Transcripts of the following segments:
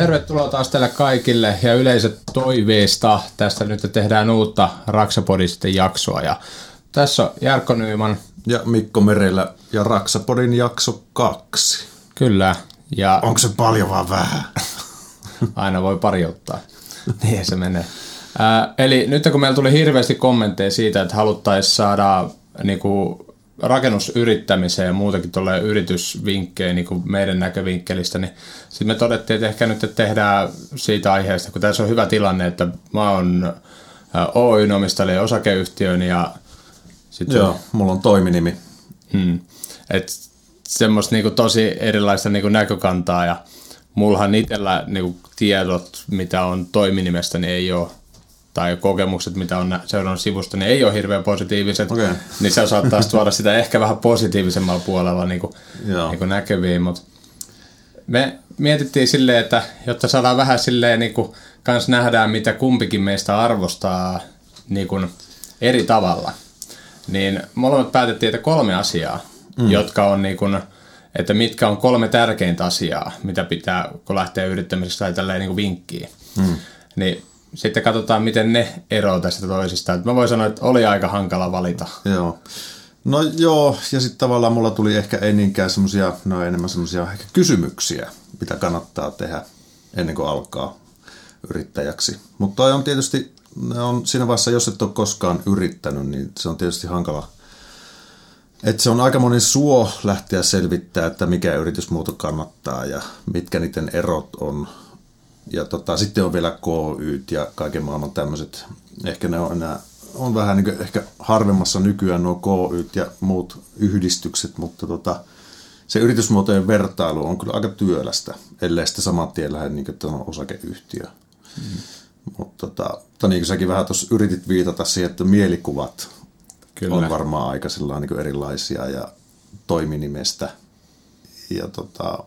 Tervetuloa taas teille kaikille ja yleiset toiveista. Tästä nyt tehdään uutta Raksapodisten jaksoa. Ja tässä on Jarkko Nyyman. Ja Mikko Merellä ja Raksapodin jakso kaksi. Kyllä. Ja Onko se paljon vaan vähän? aina voi pari ottaa. niin se menee. Ää, eli nyt kun meillä tuli hirveästi kommentteja siitä, että haluttaisiin saada niinku, rakennusyrittämiseen ja muutenkin tuolle yritysvinkkejä niin meidän näkövinkkelistä, niin sitten me todettiin, että ehkä nyt tehdään siitä aiheesta, kun tässä on hyvä tilanne, että mä oon Oyn omistaja osakeyhtiön ja sitten Joo, mulla on toiminimi. Hmm, että semmoista niinku tosi erilaista niinku näkökantaa ja mullahan itsellä niinku tiedot, mitä on toiminimestä, niin ei ole tai kokemukset, mitä on seurannut sivusta, niin ei ole hirveän positiiviset, okay. niin se saattaa tuoda sitä ehkä vähän positiivisemmalla puolella niin kuin, niin kuin näkyviin, mutta me mietittiin silleen, että jotta saadaan vähän silleen niin kuin, kans nähdään, mitä kumpikin meistä arvostaa niin kuin, eri tavalla, niin molemmat päätettiin, että kolme asiaa, mm. jotka on niin kuin, että mitkä on kolme tärkeintä asiaa, mitä pitää, kun lähtee yrittämisestä tai tälleen niin kuin vinkkiä. Mm. Niin sitten katsotaan, miten ne eroavat tästä toisistaan. Mä voin sanoa, että oli aika hankala valita. Joo. No joo, ja sitten tavallaan mulla tuli ehkä ei niinkään semmoisia, no enemmän semmoisia ehkä kysymyksiä, mitä kannattaa tehdä ennen kuin alkaa yrittäjäksi. Mutta on tietysti, on siinä vaiheessa, jos et ole koskaan yrittänyt, niin se on tietysti hankala. Että se on aika moni suo lähteä selvittää, että mikä yritysmuoto kannattaa ja mitkä niiden erot on ja tota, sitten on vielä KYt ja kaiken maailman tämmöiset. Ehkä ne on enää, on vähän niin kuin ehkä harvemmassa nykyään nuo KYt ja muut yhdistykset, mutta tota, se yritysmuotojen vertailu on kyllä aika työlästä, ellei sitten saman tien lähde niin kuin osakeyhtiö. Mm. Mutta tota, niin kuin säkin vähän tuossa yritit viitata siihen, että mielikuvat kyllä. on varmaan aika niin erilaisia ja toiminimestä. Ja tota,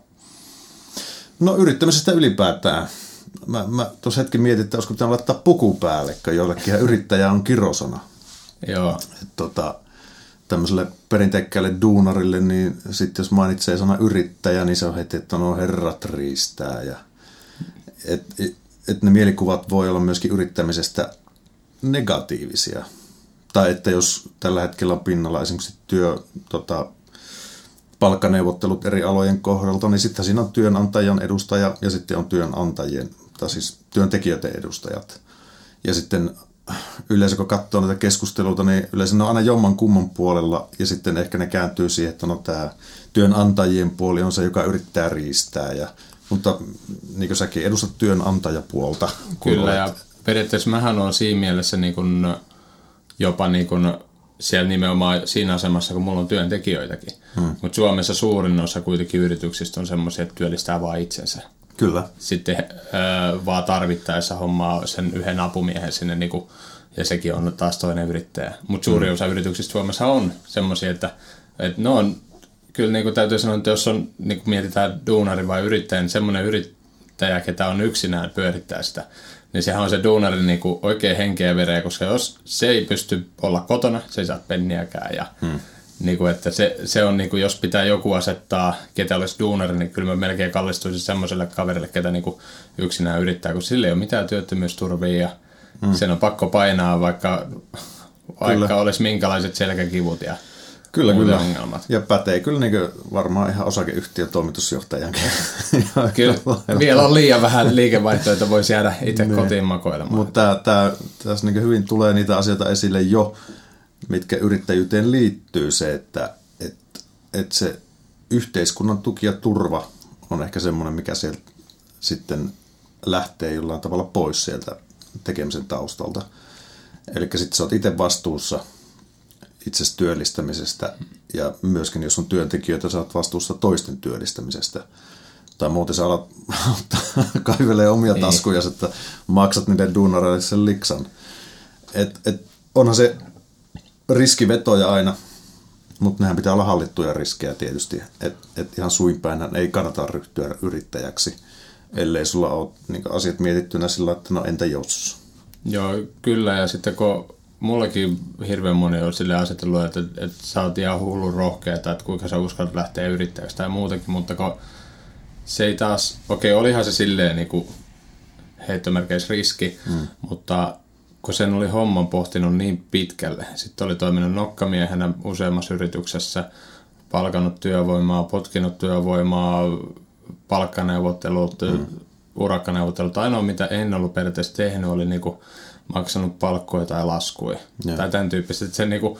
no yrittämisestä ylipäätään mä, mä tuossa hetki mietin, että olisiko pitänyt laittaa puku päälle, kun jollekin yrittäjä on kirosana. Joo. Et, tota, tämmöiselle perinteikkäälle duunarille, niin sitten jos mainitsee sana yrittäjä, niin se on heti, että no herrat riistää. Ja, et, et ne mielikuvat voi olla myöskin yrittämisestä negatiivisia. Tai että jos tällä hetkellä on pinnalla esimerkiksi työ, tota, palkkaneuvottelut eri alojen kohdalta, niin sitten siinä on työnantajan edustaja ja sitten on työnantajien tai siis työntekijöiden edustajat. Ja sitten yleensä kun katsoo näitä keskusteluita, niin yleensä ne on aina jomman kumman puolella ja sitten ehkä ne kääntyy siihen, että no tämä työnantajien puoli on se, joka yrittää riistää. Ja, mutta niin kuin säkin edustat työnantajapuolta. Kyllä olet... ja periaatteessa mähän on siinä mielessä niin kuin jopa niin kuin siellä nimenomaan siinä asemassa, kun mulla on työntekijöitäkin. Hmm. Mutta Suomessa suurin osa kuitenkin yrityksistä on semmoisia, että työllistää vain itsensä. Kyllä. Sitten vaan tarvittaessa hommaa sen yhden apumiehen sinne, niin kuin, ja sekin on taas toinen yrittäjä. Mutta suuri mm. osa yrityksistä Suomessa on semmoisia, että, että ne on, kyllä niin kuin täytyy sanoa, että jos on, niin kuin mietitään duunari vai yrittäjä, niin semmoinen yrittäjä, ketä on yksinään pyörittää sitä, niin sehän on se duunari niin kuin oikein henkeä vereä, koska jos se ei pysty olla kotona, se ei saa penniäkään ja hmm niin kuin, että se, se on, niin kuin, jos pitää joku asettaa, ketä olisi duunari, niin kyllä mä melkein kallistuisin semmoiselle kaverille, ketä niin kuin yksinään yrittää, kun sillä ei ole mitään työttömyysturvia ja mm. sen on pakko painaa, vaikka, vaikka olisi minkälaiset selkäkivut ja Kyllä, kyllä. Ongelmat. Ja pätee kyllä niin varmaan ihan osakeyhtiön toimitusjohtajankin. kyllä, vielä on liian vähän liikevaihtoja, että voisi jäädä itse niin. kotiin makoilemaan. Mutta tässä niin hyvin tulee niitä asioita esille jo, mitkä yrittäjyyteen liittyy se, että et, et se yhteiskunnan tuki ja turva on ehkä semmoinen, mikä sieltä sitten lähtee jollain tavalla pois sieltä tekemisen taustalta. Eli sitten sä oot itse vastuussa itse työllistämisestä ja myöskin jos on työntekijöitä, sä oot vastuussa toisten työllistämisestä. Tai muuten sä alat kaivelee omia niin. taskuja, että maksat niiden duunareille sen liksan. Et, et onhan se riskivetoja aina, mutta nehän pitää olla hallittuja riskejä tietysti. Että et ihan suinpäinhän ei kannata ryhtyä yrittäjäksi, ellei sulla ole niin asiat mietittynä sillä että no entä jos? Joo, kyllä. Ja sitten kun mullakin hirveän moni on sille asetellut, että, että sä oot ihan hullun rohkeeta, että kuinka sä uskallat lähteä yrittäjäksi tai muutenkin, mutta kun se ei taas, okei olihan se silleen niin kuin heittomerkeissä riski, mm. mutta kun sen oli homman pohtinut niin pitkälle, sitten oli toiminut nokkamiehenä useammassa yrityksessä, palkannut työvoimaa, potkinut työvoimaa, palkkaneuvottelut, mm. urakkaneuvottelut. Ainoa mitä en ollut periaatteessa tehnyt oli niinku maksanut palkkoja tai laskuja. Ja. Tai tämän tyyppistä. Se niinku,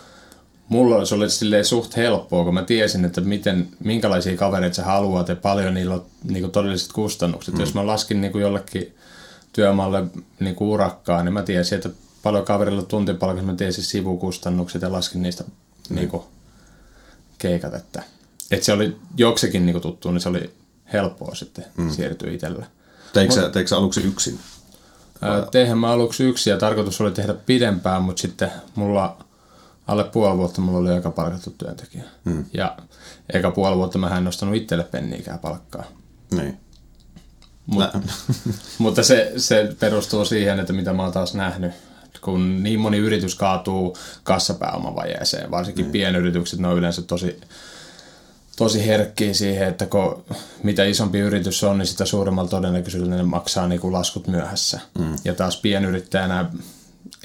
mulla se oli silleen suht helppoa, kun mä tiesin, että miten, minkälaisia kavereita sä haluat ja paljon niillä on niinku todelliset kustannukset. Mm. Jos mä laskin niinku jollekin työmaalle niinku urakkaa, niin mä tiesin, että paljon kaverilla tuntipalkassa mä tiesin sivukustannukset ja laskin niistä mm. niinku keikat. Että, että se oli joksekin niinku tuttu, niin se oli helppoa sitten mm. siirtyä itsellä. Teikö, Mut, teikö aluksi yksin? Teihän mä aluksi yksin ja tarkoitus oli tehdä pidempään, mutta sitten mulla alle puoli vuotta mulla oli aika palkattu työntekijä. Mm. Ja eka puoli vuotta mä en nostanut itselle penniikään palkkaa. Niin. Mut, mutta se, se perustuu siihen, että mitä mä oon taas nähnyt, kun niin moni yritys kaatuu kassapääomavajeeseen, varsinkin niin. pienyritykset, ne on yleensä tosi tosi herkkiä siihen, että kun, mitä isompi yritys on, niin sitä suuremmalla todennäköisyydellä ne maksaa niin kuin laskut myöhässä. Mm. Ja taas pienyrittäjänä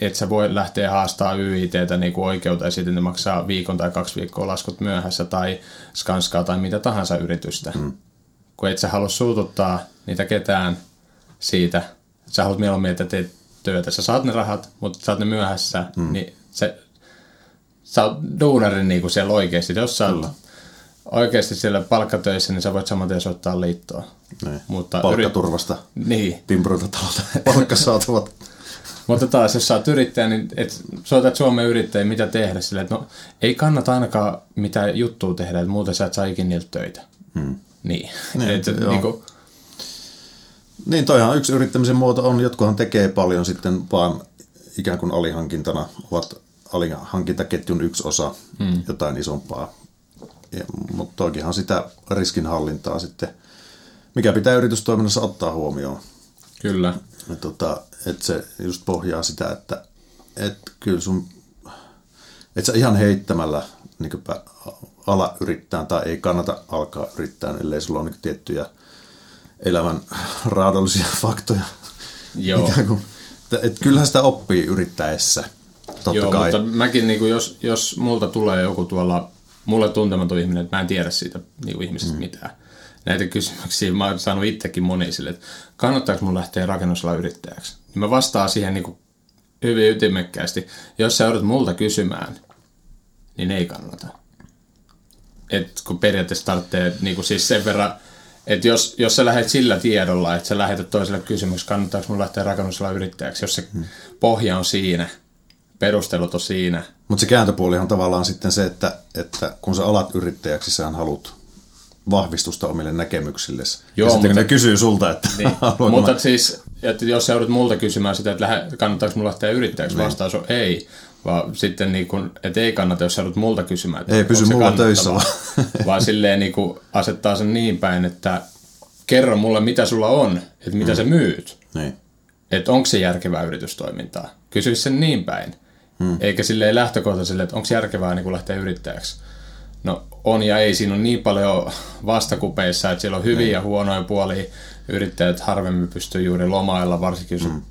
et sä voi lähteä haastaa YITtä niin kuin oikeuteen ja sitten ne maksaa viikon tai kaksi viikkoa laskut myöhässä tai Skanskaa tai mitä tahansa yritystä. Mm. Kun et sä halua suututtaa niitä ketään siitä, sä haluat mieluummin, että teet työtä. Sä saat ne rahat, mutta saat ne myöhässä, mm. niin se, sä oot duunarin niin kuin siellä oikeasti. Jos sä oot oikeasti siellä palkkatöissä, niin sä voit saman tien soittaa liittoa. Niin. Mutta Palkkaturvasta. Yrit... Niin. Timbrulta talolta palkkasaatavat. Mutta taas, jos sä oot yrittäjä, niin et soitat Suomen yrittäjä, mitä tehdä sille, että no ei kannata ainakaan mitä juttua tehdä, että muuten sä et saa ikinä niiltä töitä. Hmm. Niin. Niin, et, niin, kuin... niin, toihan yksi yrittämisen muoto on, jotkuhan tekee paljon sitten vaan ikään kuin alihankintana, ovat alihankintaketjun yksi osa hmm. jotain isompaa ja, mutta toikinhan sitä riskinhallintaa sitten, mikä pitää yritystoiminnassa ottaa huomioon. Kyllä. Ja tota, että se just pohjaa sitä, että et kyllä sun, et sä ihan heittämällä niin ala yrittää tai ei kannata alkaa yrittää, ellei sulla ole niin tiettyjä elämän raadollisia faktoja. Joo. Kuin, et kyllähän sitä oppii yrittäessä. Totta Joo, kai. mutta mäkin, niin kuin jos, jos multa tulee joku tuolla mulle tuntematon ihminen, että mä en tiedä siitä niin kuin ihmisestä mm. mitään. Näitä kysymyksiä mä oon saanut itsekin moni sille, että kannattaako mun lähteä rakennusala yrittäjäksi? Niin mä vastaan siihen niin kuin hyvin ytimekkäästi. Jos sä joudut multa kysymään, niin ei kannata. Et kun periaatteessa tarvitsee niin kuin siis sen verran, että jos, jos sä lähdet sillä tiedolla, että sä lähetät toiselle kysymys, kannattaako mun lähteä rakennusalan yrittäjäksi, jos se hmm. pohja on siinä, perustelut on siinä. Mutta se kääntöpuoli on tavallaan sitten se, että, että kun sä alat yrittäjäksi, sä haluat vahvistusta omille näkemyksille. Joo, ja sitten mutta, ne kysyy sulta, että niin, Mutta mä... siis, että jos sä joudut multa kysymään sitä, että kannattaako mulla lähteä yrittäjäksi, niin. vastaus on ei. Vaan sitten, niin kun, että ei kannata, jos sä joudut multa kysymään. Että ei pysy mulla töissä vaan. vaan silleen niin kuin asettaa sen niin päin, että kerro mulle, mitä sulla on, että mitä mm. sä myyt. Niin. Että onko se järkevää yritystoimintaa. Kysy sen niin päin. Hmm. Eikä silleen lähtökohtaiselle, että onko järkevää niin lähteä yrittäjäksi. No on ja ei, siinä on niin paljon vastakupeissa, että siellä on hyviä ja huonoja puolia. Yrittäjät harvemmin pystyy juuri lomailla, varsinkin jos hmm.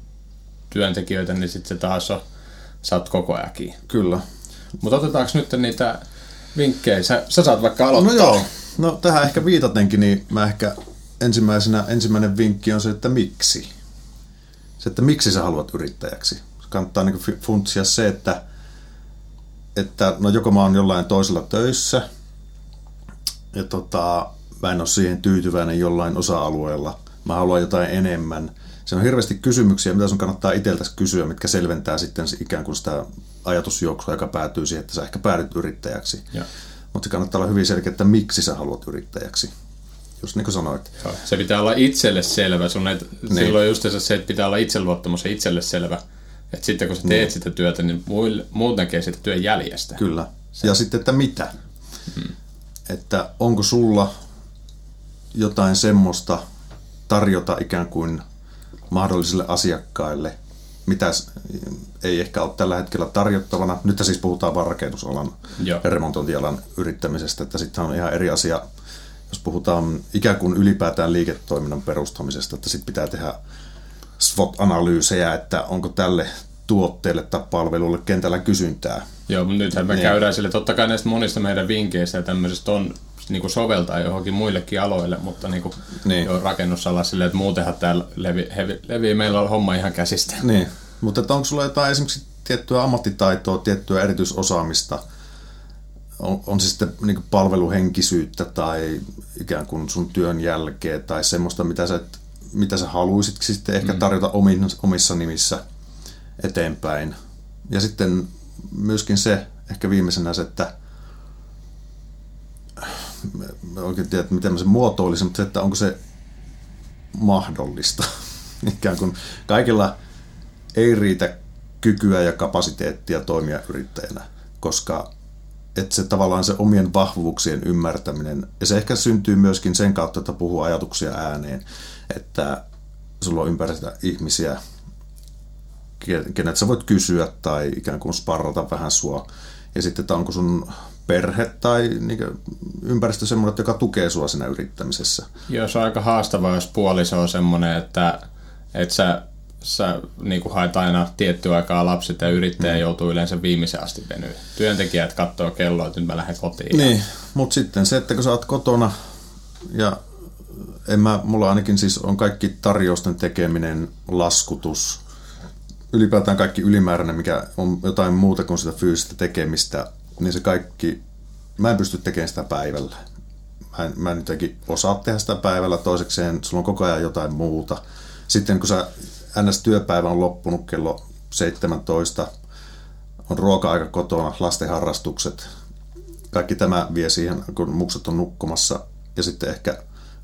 työntekijöitä, niin sitten se taas on, sä oot koko ajan kiinni. Kyllä. Mutta otetaanko nyt niitä vinkkejä? Sä, sä saat vaikka aloittaa. No joo, no tähän ehkä viitatenkin, niin mä ehkä ensimmäisenä, ensimmäinen vinkki on se, että miksi. Se, että miksi sä haluat yrittäjäksi kannattaa niin funtsia se, että, että no joko mä oon jollain toisella töissä ja tota, mä en ole siihen tyytyväinen jollain osa-alueella, mä haluan jotain enemmän. Se on hirveästi kysymyksiä, mitä sun kannattaa itseltäsi kysyä, mitkä selventää sitten ikään kuin sitä ajatusjuoksua, joka päätyy siihen, että sä ehkä päädyt yrittäjäksi. Mutta se kannattaa olla hyvin selkeä, että miksi sä haluat yrittäjäksi. Just niin kuin sanoit. Joo, se pitää olla itselle selvä. Sun et, niin. Silloin just se, että pitää olla itseluottamus ja itselle selvä. Et sitten kun sä teet niin. sitä työtä, niin muut näkee sitä työn jäljestä. Kyllä. Ja sitten, että mitä? Hmm. Että onko sulla jotain semmoista tarjota ikään kuin mahdollisille asiakkaille, mitä ei ehkä ole tällä hetkellä tarjottavana. Nyt siis puhutaan vaan rakennusalan ja remontointialan yrittämisestä, että sitten on ihan eri asia, jos puhutaan ikään kuin ylipäätään liiketoiminnan perustamisesta, että sitten pitää tehdä SWOT-analyysejä, että onko tälle tuotteelle tai palvelulle kentällä kysyntää. Joo, mutta nythän me Niin. käydään sille, totta kai näistä monista meidän vinkkeistä ja tämmöisistä on niin kuin soveltaa johonkin muillekin aloille, mutta niin kuin Niin. jo rakennusala silleen, että muutenhan täällä levi, hevi, levii, meillä on homma ihan käsistä. Niin, mutta että onko sulla jotain esimerkiksi tiettyä ammattitaitoa, tiettyä erityisosaamista, on, on se sitten niin palveluhenkisyyttä tai ikään kuin sun työn jälkeen tai semmoista, mitä sä, et- mitä sä haluisit sitten ehkä tarjota omin, omissa nimissä eteenpäin. Ja sitten myöskin se, ehkä viimeisenä se, että mä oikein tiedä, miten mä sen muotoilisin, mutta se, että onko se mahdollista. Ikään kuin kaikilla ei riitä kykyä ja kapasiteettia toimia yrittäjänä, koska että se tavallaan se omien vahvuuksien ymmärtäminen, ja se ehkä syntyy myöskin sen kautta, että puhuu ajatuksia ääneen, että sulla on ympärillä ihmisiä, ke- kenet sä voit kysyä tai ikään kuin sparrata vähän sua, ja sitten, että onko sun perhe tai niin ympäristö semmoinen, joka tukee sua siinä yrittämisessä. Joo, se on aika haastavaa, jos puoliso on semmoinen, että, että sä, sä niin kuin haet aina tiettyä aikaa lapset ja yrittäjä mm. joutuu yleensä viimeisen asti venyä. Työntekijät katsoo kelloa, että nyt mä lähden kotiin. Niin, mutta sitten se, että kun sä oot kotona ja en mä, mulla ainakin siis on kaikki tarjousten tekeminen, laskutus, ylipäätään kaikki ylimääräinen, mikä on jotain muuta kuin sitä fyysistä tekemistä, niin se kaikki, mä en pysty tekemään sitä päivällä. Mä en, mä en jotenkin osaa tehdä sitä päivällä, toisekseen sulla on koko ajan jotain muuta. Sitten kun sä NS-työpäivä on loppunut kello 17, on ruoka-aika kotona, lasten harrastukset, kaikki tämä vie siihen, kun muksut on nukkumassa ja sitten ehkä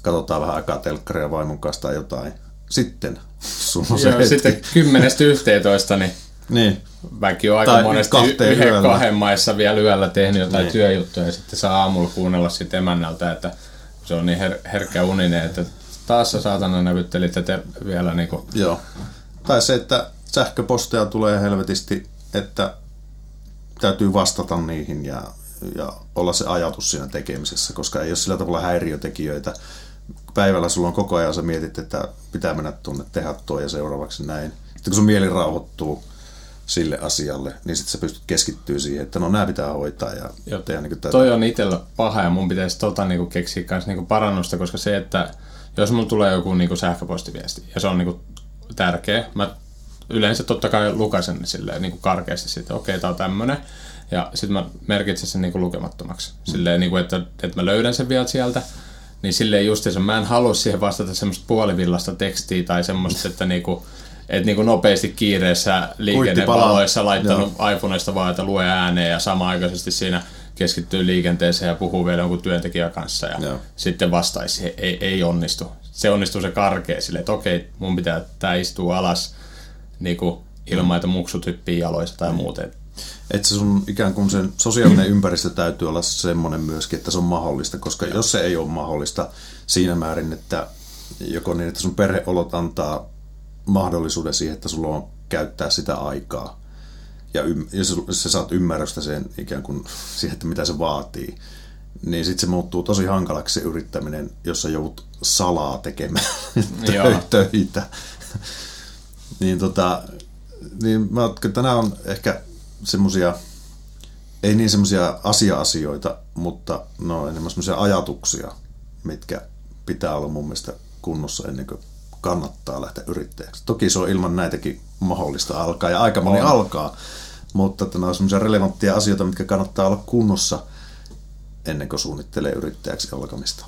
katsotaan vähän aikaa telkkaria vaimon kanssa tai jotain. Sitten sulla on se Joo, hetki. sitten kymmenestä yhteentoista, niin Niin, Väki on aika monesti yhden yöllä. kahden maissa vielä yöllä tehnyt jotain Niin. työjuttuja ja sitten saa aamulla kuunnella sitten emännältä, että se on niin her- herkkä uninen, että taas sä saatana näkyttelit tätä vielä niin kuin, joo. Tai se, että sähköposteja tulee helvetisti, että täytyy vastata niihin ja, ja olla se ajatus siinä tekemisessä, koska ei ole sillä tavalla häiriötekijöitä. Päivällä sulla on koko ajan, sä mietit, että pitää mennä tuonne tehdä tuo ja seuraavaksi näin. Sitten kun sun mieli rauhoittuu sille asialle, niin sitten sä pystyt keskittyä siihen, että no nämä pitää hoitaa ja Joo, tehdä niin tätä. Toi on itsellä paha ja mun pitäisi tota niinku keksiä kans niinku parannusta, koska se, että jos mun tulee joku niinku sähköpostiviesti ja se on niinku tärkeä, mä yleensä totta kai lukaisen ne silleen niinku karkeasti sitten, okei, tää on tämmönen. Ja sitten mä merkitsen sen niinku lukemattomaksi. Silleen, niinku, että, että mä löydän sen vielä sieltä. Niin silleen justiinsa, mä en halua siihen vastata semmoista puolivillasta tekstiä tai semmoista, että niinku, että niinku nopeasti kiireessä liikennevaloissa laittanut iPhoneista vaan, että lue ääneen ja samaaikaisesti siinä keskittyy liikenteeseen ja puhuu vielä jonkun työntekijän kanssa ja Joo. sitten vastaisi, ei, ei onnistu. Se onnistuu se karkea silleen, että okei, mun pitää tää istuu alas niin kuin ilman, että muksut hyppii jaloissa tai muuten. Että se sun ikään kuin sen sosiaalinen ympäristö täytyy olla semmoinen myöskin, että se on mahdollista, koska jos se ei ole mahdollista siinä määrin, että joko niin, että sun perheolot antaa mahdollisuuden siihen, että sulla on käyttää sitä aikaa, ja, ym- ja sä, sä saat ymmärrystä sen ikään kuin siihen, että mitä se vaatii, niin sitten se muuttuu tosi hankalaksi se yrittäminen, jos sä joudut salaa tekemään töitä. niin tota, niin mä nämä on ehkä semmosia, ei niin semmoisia asia-asioita, mutta ne on enemmän semmoisia ajatuksia, mitkä pitää olla mun mielestä kunnossa ennen kuin kannattaa lähteä yrittäjäksi. Toki se on ilman näitäkin mahdollista alkaa ja aika moni On. alkaa, mutta että nämä on semmoisia relevantteja asioita, mitkä kannattaa olla kunnossa ennen kuin suunnittelee yrittäjäksi alkamista.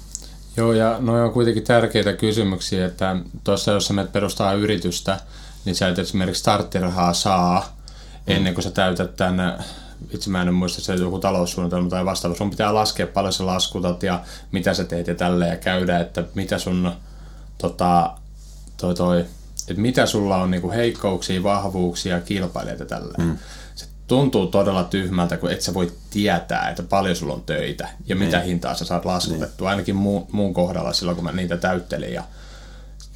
Joo, ja no on kuitenkin tärkeitä kysymyksiä, että tuossa jos sä menet perustaa yritystä, niin sä et esimerkiksi starttirahaa saa ennen kuin sä täytät tänne, itse mä en muista se joku taloussuunnitelma tai vastaava, sun pitää laskea paljon sä laskutat ja mitä sä teet ja tälleen ja käydä, että mitä sun tota, toi, toi, että mitä sulla on niinku heikkouksia, vahvuuksia, kilpailijat ja tälleen. Mm. Se tuntuu todella tyhmältä, kun et sä voi tietää, että paljon sulla on töitä ja mitä hintaa sä saat laskutettua. Ainakin muun, muun kohdalla silloin, kun mä niitä täyttelin ja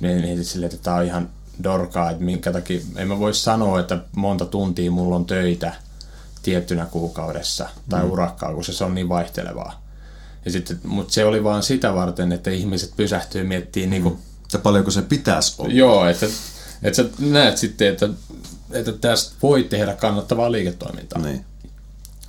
mietin silleen, että tää on ihan dorkaa, että minkä takia, en mä voi sanoa, että monta tuntia mulla on töitä tiettynä kuukaudessa tai mm. urakkaa, kun se, se on niin vaihtelevaa. Ja sitten, mutta se oli vaan sitä varten, että ihmiset pysähtyy miettimään mm. niin ja paljonko se pitäisi olla. Joo, että, että sä näet sitten, että, että tästä voi tehdä kannattavaa liiketoimintaa. Niin.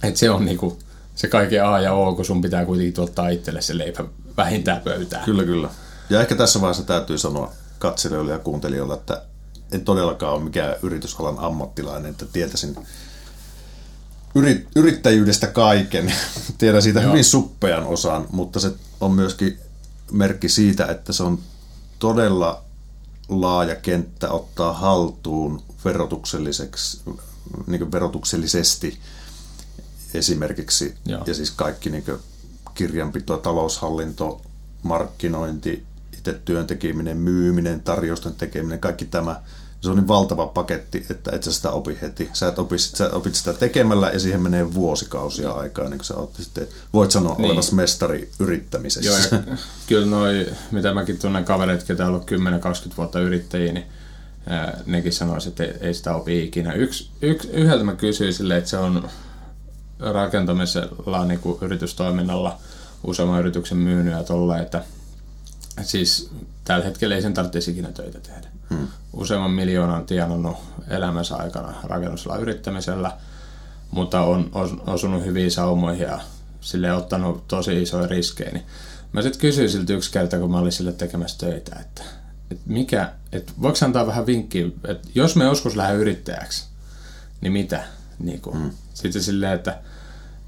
Että se on niinku se kaiken A ja O, kun sun pitää kuitenkin tuottaa itselle se leipä vähintään pöytään. Kyllä, kyllä. Ja ehkä tässä vaiheessa täytyy sanoa katselijoille ja kuuntelijoille, että en todellakaan ole mikään yritysalan ammattilainen, että tietäisin yrit, yrittäjyydestä kaiken. Tiedän siitä Joo. hyvin suppean osan, mutta se on myöskin merkki siitä, että se on todella laaja kenttä ottaa haltuun verotukselliseksi, niin verotuksellisesti esimerkiksi. Joo. Ja siis kaikki niin kirjanpito, taloushallinto, markkinointi, itse työn tekeminen, myyminen, tarjousten tekeminen, kaikki tämä. Se on niin valtava paketti, että et sä sitä opi heti. Sä, et opi, sä opit sitä tekemällä ja siihen menee vuosikausia aikaa, niin kuin sä oot sitten, voit sanoa niin. olevas mestari yrittämisessä. Joo, ja kyllä noi, mitä mäkin tunnen kavereita, ketä on ollut 10-20 vuotta yrittäjiä, niin ää, nekin sanoisivat, että ei, ei sitä opi ikinä. Yksi, yks, yhdeltä mä kysyin sille, että se on rakentamisella niin kuin yritystoiminnalla useamman yrityksen myynyt ja tolle, että siis tällä hetkellä ei sen tarvitsisi ikinä töitä tehdä. Hmm. Useamman miljoonan tienannut elämänsä aikana rakennusella yrittämisellä, mutta on osunut hyviin saumoihin ja sille ottanut tosi isoja riskejä. Niin mä sitten kysyin siltä yksi kerta, kun mä olin sille tekemässä töitä, että, että mikä, että voiko antaa vähän vinkkiä, että jos me joskus lähden yrittäjäksi, niin mitä? Niin kuin, hmm. Sitten silleen, että,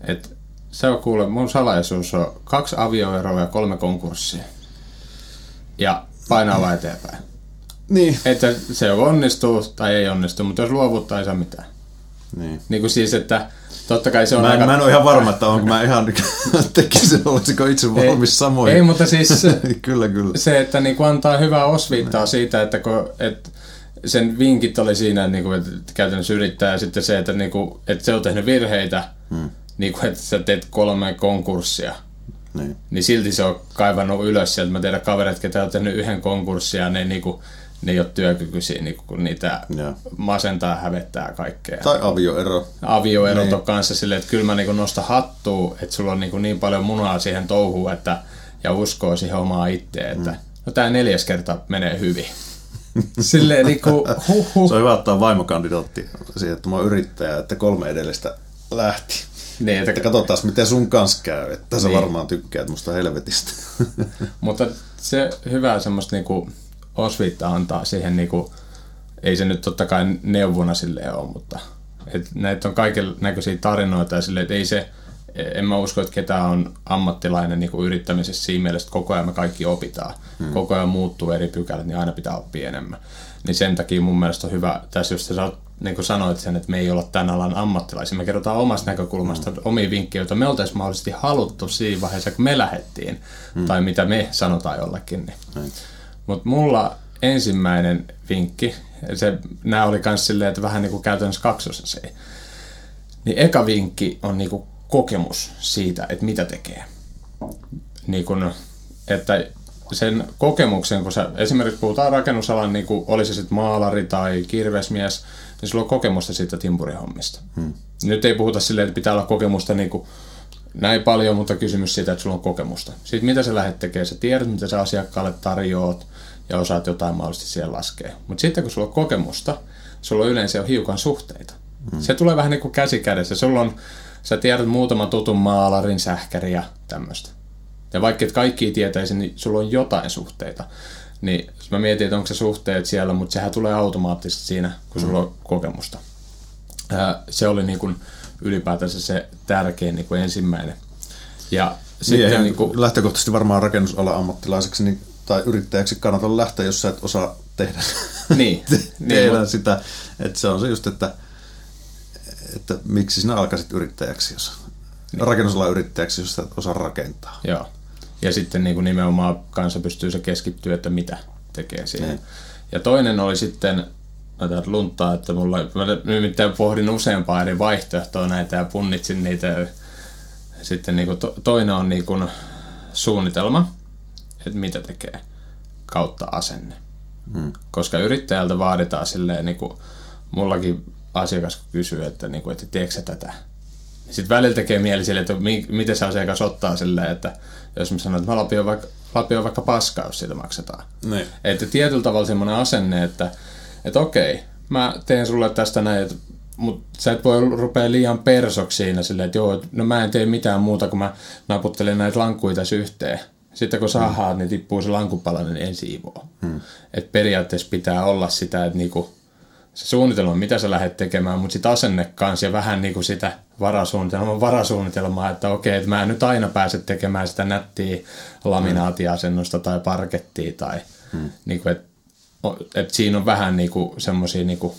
että se on kuule, mun salaisuus on kaksi avioeroa ja kolme konkurssia. Ja painaa vaan eteenpäin. Niin. Että se onnistuu tai ei onnistu, mutta jos luovuttaa, ei saa mitään. Niin. niin kuin siis, että totta kai se on mä, aika... Mä en ole ihan varma, että onko mä ihan tekisin, olisiko itse valmis samoin. Ei, mutta siis kyllä, kyllä. se, että niin kuin antaa hyvää osviittaa niin. siitä, että, kun, että sen vinkit oli siinä, niin kuin, että käytännössä yrittää ja sitten se, että, niin kuin, että se on tehnyt virheitä, hmm. niin kuin, että sä teet kolme konkurssia, niin. niin silti se on kaivannut ylös sieltä. Mä tiedän kavereita, ketä on tehnyt yhden konkurssia, ne, niin kuin, ne ei ole työkykyisiä, niin kun niitä ja. masentaa, hävettää kaikkea. Tai avioero. Avioerot niin. on kanssa silleen, että kyllä mä niin nostan hattua, että sulla on niin, niin paljon munaa siihen touhuun, että, ja uskoo siihen omaa itteen, että mm. no tämä neljäs kerta menee hyvin. Silleen niin kuin, huh, huh. Se on hyvä ottaa vaimokandidaatti siihen, että mä oon yrittäjä, että kolme edellistä lähti. Niin, että, että katsotaan, miten sun kanssa käy. Että sä niin. varmaan tykkäät musta helvetistä. Mutta se hyvää semmoista niinku osviittaa antaa siihen, niinku, ei se nyt totta kai neuvona sille ole, mutta et näitä on kaiken näköisiä tarinoita ja silleen, että ei se, en mä usko, että ketään on ammattilainen niin kuin yrittämisessä siinä mielessä, että koko ajan me kaikki opitaan. Hmm. Koko ajan muuttuu eri pykälät, niin aina pitää oppia enemmän. Niin sen takia mun mielestä on hyvä, tässä just sä niin kuin sanoit sen, että me ei olla tämän alan ammattilaisia. Me kerrotaan omasta näkökulmasta hmm. omia vinkkejä, joita me oltaisiin mahdollisesti haluttu siinä vaiheessa, kun me lähdettiin. Hmm. Tai mitä me sanotaan jollekin. Niin. Hmm. Mutta mulla ensimmäinen vinkki, se, nämä oli myös silleen, että vähän niin kuin käytännössä kaksosasia. Niin eka vinkki on niin kuin kokemus siitä, että mitä tekee. Niin kun, että sen kokemuksen, kun sä esimerkiksi puhutaan rakennusalan, niin kuin olisi sitten maalari tai kirvesmies, niin sulla on kokemusta siitä timpurihommista. Hmm. Nyt ei puhuta silleen, että pitää olla kokemusta niin kuin näin paljon, mutta kysymys siitä, että sulla on kokemusta. Sitten mitä sä lähdet tekemään, sä tiedät, mitä sä asiakkaalle tarjoat ja osaat jotain mahdollisesti siellä laskea. Mutta sitten kun sulla on kokemusta, sulla on yleensä jo hiukan suhteita. Hmm. Se tulee vähän niin kuin käsi kädessä. Sulla on sä tiedät muutaman tutun maalarin, sähkäri ja tämmöistä. Ja vaikka et kaikki tietäisi, niin sulla on jotain suhteita. Niin mä mietin, että onko se suhteet siellä, mutta sehän tulee automaattisesti siinä, kun sulla mm. on kokemusta. Ää, se oli niin kuin ylipäätänsä se tärkein niin kuin ensimmäinen. Ja niin, sitten niin kuin... lähtökohtaisesti varmaan rakennusala ammattilaiseksi niin, tai yrittäjäksi kannattaa lähteä, jos sä et osaa tehdä, niin, te- niin, tehdä niin, sitä. Että se on se just, että että miksi sinä alkaisit yrittäjäksi, jos niin. rakennusalan yrittäjäksi, jos sä osaa rakentaa. Joo. Ja sitten niin kuin nimenomaan kanssa pystyy se keskittyä, että mitä tekee siihen. Niin. Ja toinen oli sitten, täältä lunttaa, että mulla, mä nimittäin pohdin useampaa eri vaihtoehtoa näitä ja punnitsin niitä. Sitten niin kuin to, toinen on niin kuin suunnitelma, että mitä tekee, kautta asenne. Hmm. Koska yrittäjältä vaaditaan silleen, niin kuin mullakin asiakas kysyy, että, niin kuin, että teekö sä tätä? Sitten välillä tekee mieli sille, että mi- miten se asiakas ottaa silleen, että jos mä sanon, että mä lapioin vaikka, lapioin vaikka paskaa, jos siitä maksetaan. Niin. Että tietyllä tavalla semmoinen asenne, että, että okei, mä teen sulle tästä näin, että mutta sä et voi rupea liian persoksi siinä silleen, että joo, no mä en tee mitään muuta, kun mä naputtelen näitä lankkuja tässä yhteen. Sitten kun sahaat, niin tippuu se lankupalanen niin en siivoo. Hmm. Et periaatteessa pitää olla sitä, että niinku, se suunnitelma, mitä sä lähdet tekemään, mutta sitten asenne kanssa ja vähän niinku sitä varasuunnitelmaa, varasuunnitelmaa, että okei, että mä en nyt aina pääse tekemään sitä nättiä laminaatiasennusta tai parkettia tai hmm. niinku, että et siinä on vähän niinku semmoisia niinku,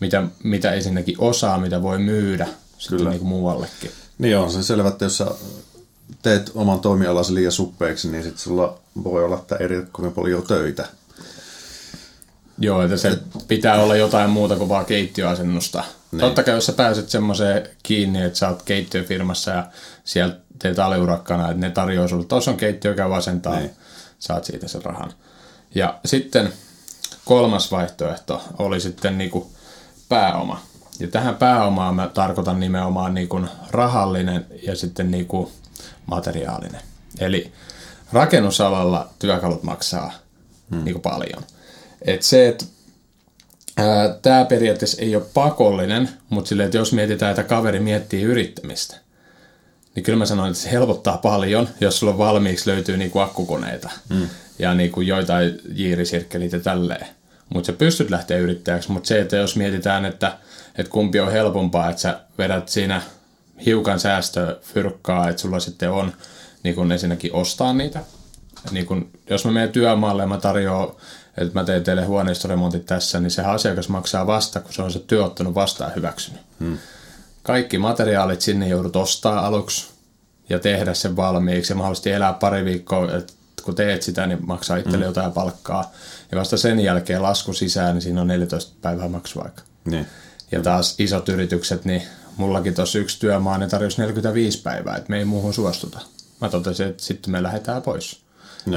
mitä, mitä ensinnäkin osaa, mitä voi myydä sitten niinku muuallekin. Niin on se selvä, että jos sä teet oman toimialasi liian suppeeksi, niin sitten sulla voi olla, että eri kovin paljon töitä. Joo, että se pitää olla jotain muuta kuin vaan keittiöasennusta. Niin. Totta kai jos sä pääset semmoiseen kiinni, että sä oot keittiöfirmassa ja siellä teet aliurakkana, että ne tarjoaa sulle, tuossa on keittiö, käy asentaa, niin. saat siitä sen rahan. Ja sitten kolmas vaihtoehto oli sitten niinku pääoma. Ja tähän pääomaan mä tarkoitan nimenomaan niinku rahallinen ja sitten niinku materiaalinen. Eli rakennusalalla työkalut maksaa hmm. niinku paljon. Et se, että tämä periaatteessa ei ole pakollinen, mutta sille, että jos mietitään, että kaveri miettii yrittämistä, niin kyllä mä sanoin, että se helpottaa paljon, jos sulla valmiiksi löytyy niinku akkukoneita mm. ja niinku joitain jiirisirkkelit ja tälleen. Mutta sä pystyt lähteä yrittäjäksi, mutta se, että jos mietitään, että, että kumpi on helpompaa, että sä vedät siinä hiukan säästöfyrkkaa, että sulla sitten on niin kun ensinnäkin ostaa niitä. Niin kun, jos mä menen työmaalle ja mä tarjoan että mä teen teille huoneistoremontit tässä, niin se asiakas maksaa vasta, kun se on se työ ottanut vastaan hyväksynyt. Hmm. Kaikki materiaalit sinne joudut ostaa aluksi ja tehdä sen valmiiksi ja mahdollisesti elää pari viikkoa, että kun teet sitä, niin maksaa itselle hmm. jotain palkkaa. Ja vasta sen jälkeen lasku sisään, niin siinä on 14 päivää maksuaika. Niin. Ja taas isot yritykset, niin mullakin tuossa yksi työmaa, ne tarjosi 45 päivää, että me ei muuhun suostuta. Mä totesin, että sitten me lähdetään pois.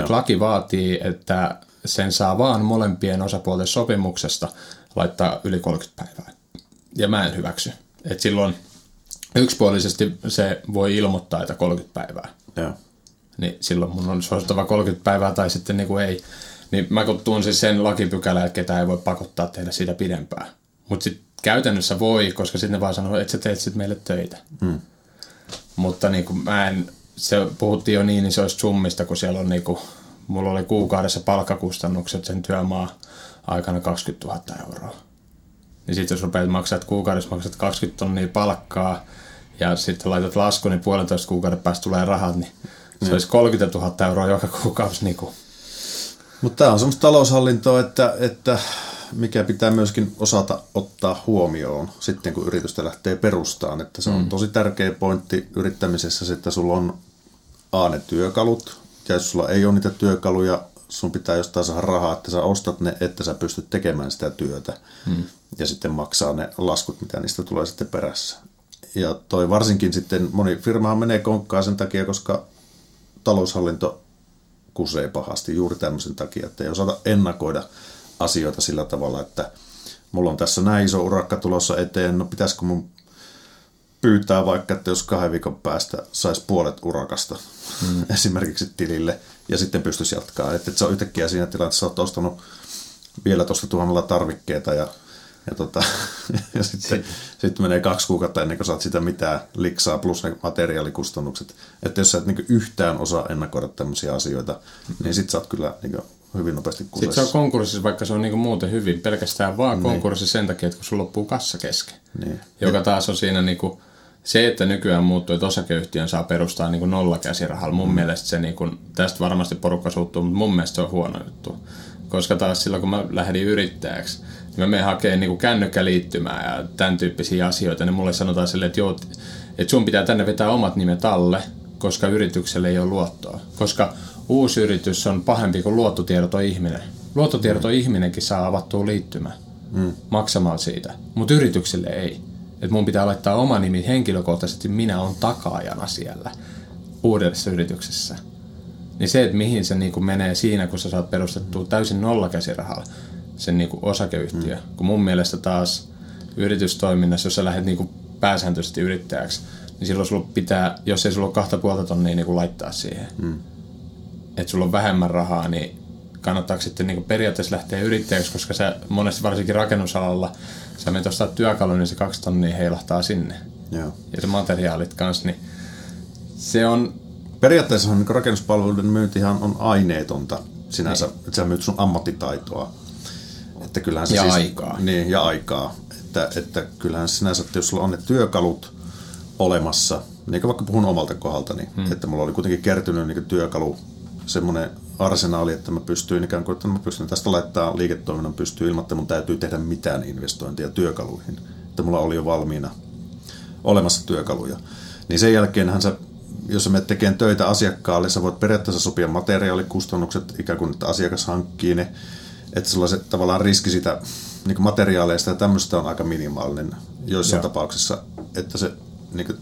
laki vaatii, että sen saa vaan molempien osapuolten sopimuksesta laittaa yli 30 päivää. Ja mä en hyväksy. Et silloin yksipuolisesti se voi ilmoittaa, että 30 päivää. Joo. Niin silloin mun on suositava 30 päivää tai sitten niin kuin ei. Niin mä kun tuun siis sen lakipykälä, että ketään ei voi pakottaa tehdä sitä pidempään. Mutta sitten käytännössä voi, koska sitten ne vaan sanoo, että sä teet sitten meille töitä. Hmm. Mutta niin kuin mä en, se puhuttiin jo niin, niin se olisi summista, kun siellä on niin kuin mulla oli kuukaudessa palkkakustannukset sen työmaa aikana 20 000 euroa. Niin sitten jos rupeat maksaa, että kuukaudessa maksat 20 tonnia palkkaa ja sitten laitat lasku, niin puolentoista kuukauden päästä tulee rahat, niin se mm. olisi 30 000 euroa joka kuukausi. Niin kuin. Mutta tämä on semmoista taloushallintoa, että, että mikä pitää myöskin osata ottaa huomioon sitten, kun yritystä lähtee perustaan. Että se on mm. tosi tärkeä pointti yrittämisessä, että sulla on A, ne työkalut, ja jos sulla ei ole niitä työkaluja, sun pitää jostain saada rahaa, että sä ostat ne, että sä pystyt tekemään sitä työtä. Hmm. Ja sitten maksaa ne laskut, mitä niistä tulee sitten perässä. Ja toi varsinkin sitten, moni firma menee konkkaan sen takia, koska taloushallinto kusee pahasti juuri tämmöisen takia, että ei osata ennakoida asioita sillä tavalla, että mulla on tässä näin iso urakka tulossa eteen, no pitäisikö mun pyytää vaikka, että jos kahden viikon päästä saisi puolet urakasta mm. esimerkiksi tilille ja sitten pystyisi jatkaa. Että, se on yhtäkkiä siinä tilanteessa, että olet ostanut vielä tuosta tuhannella tarvikkeita ja, ja, tota, ja sitten, sitten menee kaksi kuukautta ennen kuin saat sitä mitään liksaa plus ne materiaalikustannukset. Että jos sä et niin yhtään osaa ennakoida tämmöisiä asioita, niin sitten sä oot kyllä niin hyvin nopeasti kusessa. Sitten se on konkurssissa, vaikka se on niin muuten hyvin, pelkästään vaan niin. konkurssissa sen takia, että kun sulla loppuu kassa kesken. Niin. Joka taas on siinä niin kuin, se, että nykyään muuttuu, että osakeyhtiön saa perustaa niin kuin nollakäsirahalla, mun mm. mielestä se, niin kuin, tästä varmasti porukka suuttuu, mutta mun mielestä se on huono juttu. Koska taas silloin, kun mä lähdin yrittäjäksi, mä menen hakemaan niin kännykkäliittymää ja tämän tyyppisiä asioita, niin mulle sanotaan silleen, että joo, että sun pitää tänne vetää omat nimet alle, koska yritykselle ei ole luottoa. Koska uusi yritys on pahempi kuin luottotiedoton ihminen. Luottotiedoton ihminenkin saa avattua liittymää mm. maksamaan siitä, mutta yritykselle ei että mun pitää laittaa oma nimi henkilökohtaisesti, minä on takaajana siellä uudessa yrityksessä. Niin se, että mihin se niin menee siinä, kun sä saat perustettua täysin nollakäsirahalla sen niin kuin osakeyhtiö. Mm. Kun mun mielestä taas yritystoiminnassa, jos sä lähdet niin kuin pääsääntöisesti yrittäjäksi, niin silloin sulla pitää, jos ei sulla ole kahta puolta tonnia niin kuin laittaa siihen, mm. että sulla on vähemmän rahaa, niin kannattaako sitten niin kuin periaatteessa lähteä yrittäjäksi, koska sä monesti varsinkin rakennusalalla, sä menet ostaa työkalu, niin se kaksi tonnia heilahtaa sinne. Joo. Ja se materiaalit kanssa, niin se on... Periaatteessa on niin rakennuspalveluiden myyntihan on aineetonta sinänsä, niin. että sä myyt sun ammattitaitoa. Että kyllähän se ja siis, aikaa. Niin, ja aikaa. Että, että kyllähän sinänsä, että jos sulla on ne työkalut olemassa, niin kuin vaikka puhun omalta kohdaltani, hmm. että mulla oli kuitenkin kertynyt niin työkalu, semmoinen arsenaali, että mä pystyin ikään kuin, että mä pystyn tästä laittaa liiketoiminnan pystyyn ilman, että mun täytyy tehdä mitään investointia työkaluihin. Että mulla oli jo valmiina olemassa työkaluja. Niin sen jälkeenhän sä, jos menet tekemään töitä asiakkaalle, sä voit periaatteessa sopia materiaalikustannukset, ikään kuin, että asiakas hankkii ne, että sulla se tavallaan riski sitä niin materiaaleista ja tämmöistä on aika minimaalinen joissain Joo. tapauksissa, että se niin kuin,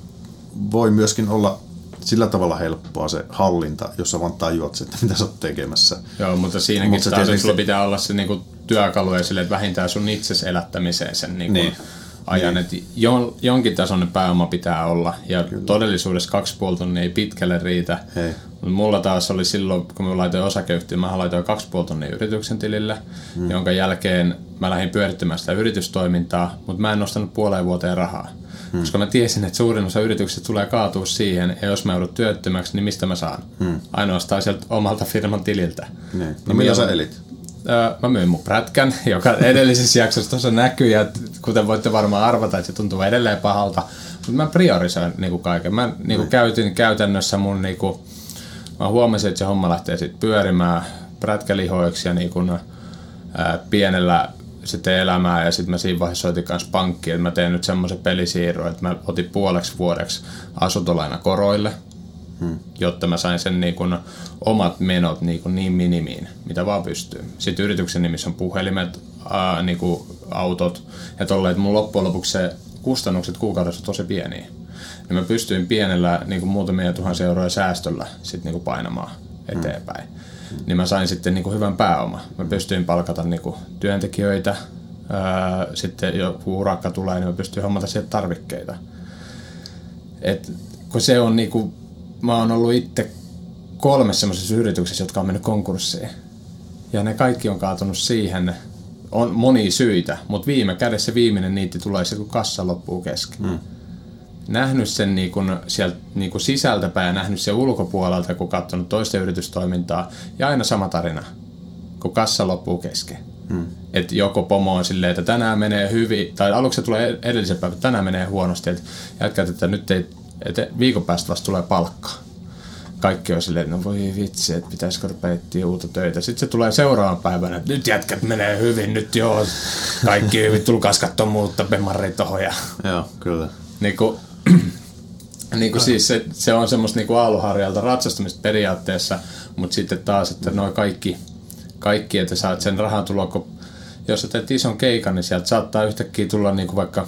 voi myöskin olla sillä tavalla helppoa se hallinta, jos sä vaan tajuat että mitä sä oot tekemässä. Joo, mutta siinäkin mutta taas tietysti... sulla pitää olla se niinku työkalu ja sille, että vähintään sun itses elättämiseen sen niinku niin. Ajan. Niin. Että jon, jonkin tasoinen pääoma pitää olla. Ja Kyllä. todellisuudessa kaksi puoli tonnia ei pitkälle riitä. Hei. Mutta mulla taas oli silloin, kun mä laitoin osakeyhtiön, mä laitoin kaksi puoli tonnia yrityksen tilille, hmm. jonka jälkeen mä lähdin pyörittämään sitä yritystoimintaa, mutta mä en nostanut puoleen vuoteen rahaa. Hmm. Koska mä tiesin, että suurin osa yrityksistä tulee kaatua siihen, ja jos mä joudun työttömäksi, niin mistä mä saan? Hmm. Ainoastaan sieltä omalta firman tililtä. Niin. No millä sä elit? Mä myin mun prätkän, joka edellisessä jaksossa tuossa näkyy, ja kuten voitte varmaan arvata, että se tuntuu edelleen pahalta. Mutta mä priorisoin niinku kaiken. Mä niinku hmm. käytin käytännössä mun... Niinku, mä huomasin, että se homma lähtee sitten pyörimään prätkälihoiksi ja niinku, ää, pienellä sitten elämää ja sitten mä siinä vaiheessa soitin kanssa pankkiin, että mä teen nyt semmoisen pelisiirron, että mä otin puoleksi vuodeksi asuntolaina koroille, hmm. jotta mä sain sen niin kun omat menot niin, kun niin minimiin, mitä vaan pystyy. Sitten yrityksen nimissä on puhelimet, ää, niin kuin autot ja tolleen, että mun loppujen lopuksi se kustannukset kuukaudessa on tosi pieniä. Ja mä pystyin pienellä niin kuin muutamia tuhansia euroja säästöllä sit niin kuin painamaan eteenpäin. Hmm niin mä sain sitten niin hyvän pääoma. Mä pystyin palkata niin kuin työntekijöitä, ää, sitten joku urakka tulee, niin mä pystyin hommata sieltä tarvikkeita. Et, kun se on niin kuin, mä oon ollut itse kolmessa semmoisessa yrityksessä, jotka on mennyt konkurssiin. Ja ne kaikki on kaatunut siihen, on monia syitä, mutta viime kädessä viimeinen niitti tulee se, kun kassa loppuu kesken. Mm nähnyt sen niin kuin sieltä niin kuin sisältäpäin ja nähnyt sen ulkopuolelta, kun katsonut toista yritystoimintaa. Ja aina sama tarina, kun kassa loppuu kesken. Hmm. Että joko pomo on silleen, että tänään menee hyvin, tai aluksi se tulee edellisen päivän, että tänään menee huonosti, että jätkät, että nyt ei, että viikon päästä vasta tulee palkkaa. Kaikki on silleen, no voi vitsi, että pitäisikö rupea uutta töitä. Sitten se tulee seuraavan päivänä, että nyt jätkät menee hyvin, nyt joo, kaikki hyvin, tulkaas katsoa muutta bemaria tohon. Ja... Joo, kyllä. Niin kuin, niin kuin siis se, se on semmoista niin aaluharjalta ratsastamista periaatteessa, mutta sitten taas, että noin kaikki, kaikki, että saat sen rahan tuloa, kun jos sä teet ison keikan, niin sieltä saattaa yhtäkkiä tulla niin kuin vaikka,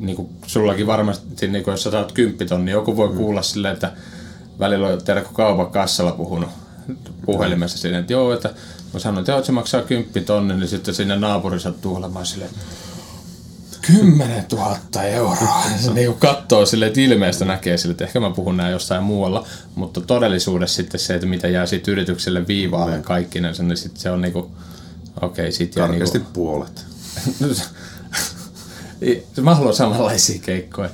niin kuin sullakin varmasti, niin kuin jos sä saat kymppiton, niin joku voi mm. kuulla silleen, että välillä on Terkko kaupan kassalla puhunut puhelimessa sinne, että joo, että mä sanoin, että joo, se maksaa kymppitonni, niin sitten sinne naapuri sattuu olemaan silleen, 10 000 euroa. Se niin katsoo sille, että ilmeestä näkee sille, että ehkä mä puhun näin jossain muualla, mutta todellisuudessa sitten se, että mitä jää siitä yritykselle viivaalle mm. kaikkinensa, niin sitten se on niinku, okei, okay, sit jää niinku... puolet. mä haluan samanlaisia keikkoja.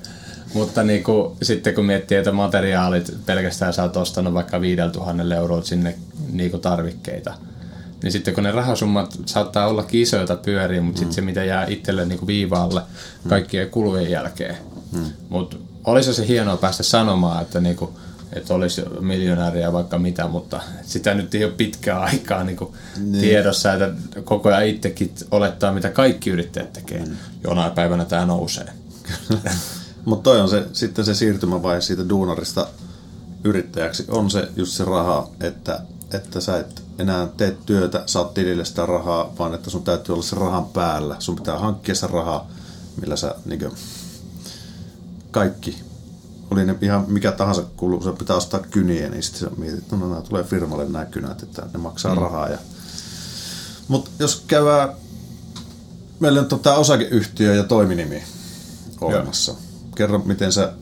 Mutta niinku, sitten kun miettii, että materiaalit pelkästään sä oot ostanut vaikka 5000 euroa sinne niinku tarvikkeita, niin sitten kun ne rahasummat saattaa olla isoja pyöriä, mutta mm. sitten se mitä jää itselle niin viivaalle mm. kaikkien kulujen jälkeen. Mm. Mutta olisi se hienoa päästä sanomaan, että, niin kuin, että olisi miljonääriä vaikka mitä, mutta sitä nyt ei ole pitkää aikaa niin kuin niin. tiedossa, että koko ajan itsekin olettaa, mitä kaikki yrittäjät tekee. Mm. Jonain päivänä tämä nousee. mutta toi on se, sitten se siirtymävaihe siitä duunarista yrittäjäksi, on se just se raha, että, että sä et enää teet työtä, saat tilille sitä rahaa, vaan että sun täytyy olla se rahan päällä. Sun pitää hankkia se raha, millä sä niin kuin, kaikki oli ne ihan mikä tahansa kulu, se pitää ostaa kyniä, niin sitten mietit, että no, nämä tulee firmalle nämä kynät, että ne maksaa mm. rahaa. Ja... Mutta jos käydään, meillä on tota osakeyhtiö ja toiminimi olemassa. Joo. Kerro, miten sä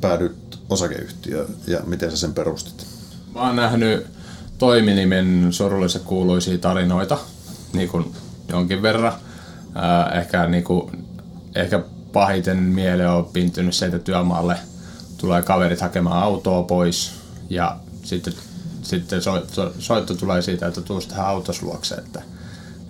päädyt osakeyhtiöön ja miten sä sen perustit? Mä oon nähnyt toiminimen surullisen kuuluisia tarinoita niin kuin jonkin verran. Äh, ehkä, niin kuin, ehkä pahiten mieleen on pintynyt se, että työmaalle tulee kaverit hakemaan autoa pois ja sitten, sitten soitto, soitto tulee siitä, että tuu tähän autosluokse, että,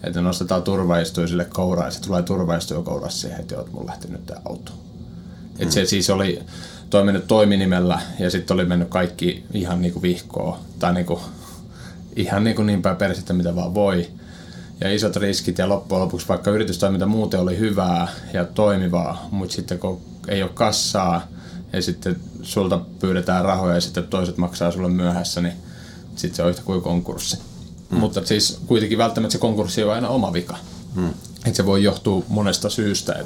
että nostetaan turvaistuja sille kouraan ja se tulee turvaistuja kourassa siihen, että oot mun lähtenyt tämä auto. Mm. Et se siis oli toiminut toiminimellä ja sitten oli mennyt kaikki ihan niinku vihkoa tai niinku, ihan niinku niin päin persettä mitä vaan voi ja isot riskit ja loppujen lopuksi vaikka yritystoiminta muuten oli hyvää ja toimivaa, mutta sitten kun ei ole kassaa ja sitten sulta pyydetään rahoja ja sitten toiset maksaa sulle myöhässä, niin sitten se on yhtä kuin konkurssi. Mm. Mutta siis kuitenkin välttämättä se konkurssi on aina oma vika. Mm. Että se voi johtua monesta syystä.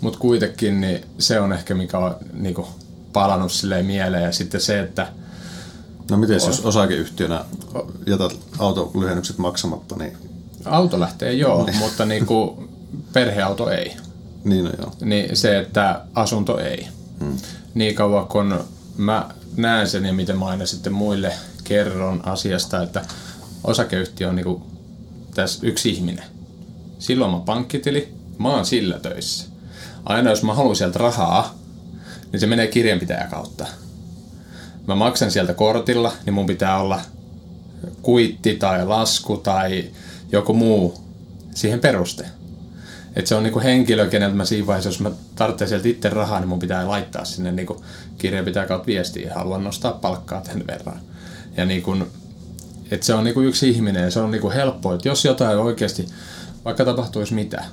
Mutta kuitenkin niin se on ehkä mikä on niin kuin, palannut silleen mieleen. Ja sitten se, että No miten jos osakeyhtiönä jätät autolyhennykset maksamatta, niin Auto lähtee joo, niin. mutta niin kuin perheauto ei. Niin, no joo. Niin se, että asunto ei. Hmm. Niin kauan kun mä näen sen ja miten mä aina sitten muille kerron asiasta, että osakeyhtiö on niin kuin tässä yksi ihminen. Silloin mä pankkitili, mä oon sillä töissä. Aina jos mä haluan sieltä rahaa, niin se menee kirjanpitäjä kautta. Mä maksan sieltä kortilla, niin mun pitää olla kuitti tai lasku tai joku muu siihen peruste. Että se on niinku henkilö, keneltä mä siinä vaiheessa, jos mä tarvitsen sieltä itse rahaa, niin mun pitää laittaa sinne niinku pitää kautta viestiä, haluan nostaa palkkaa tämän verran. Ja niinku, että se on niinku yksi ihminen ja se on niinku helppo, että jos jotain oikeasti, vaikka tapahtuisi mitä,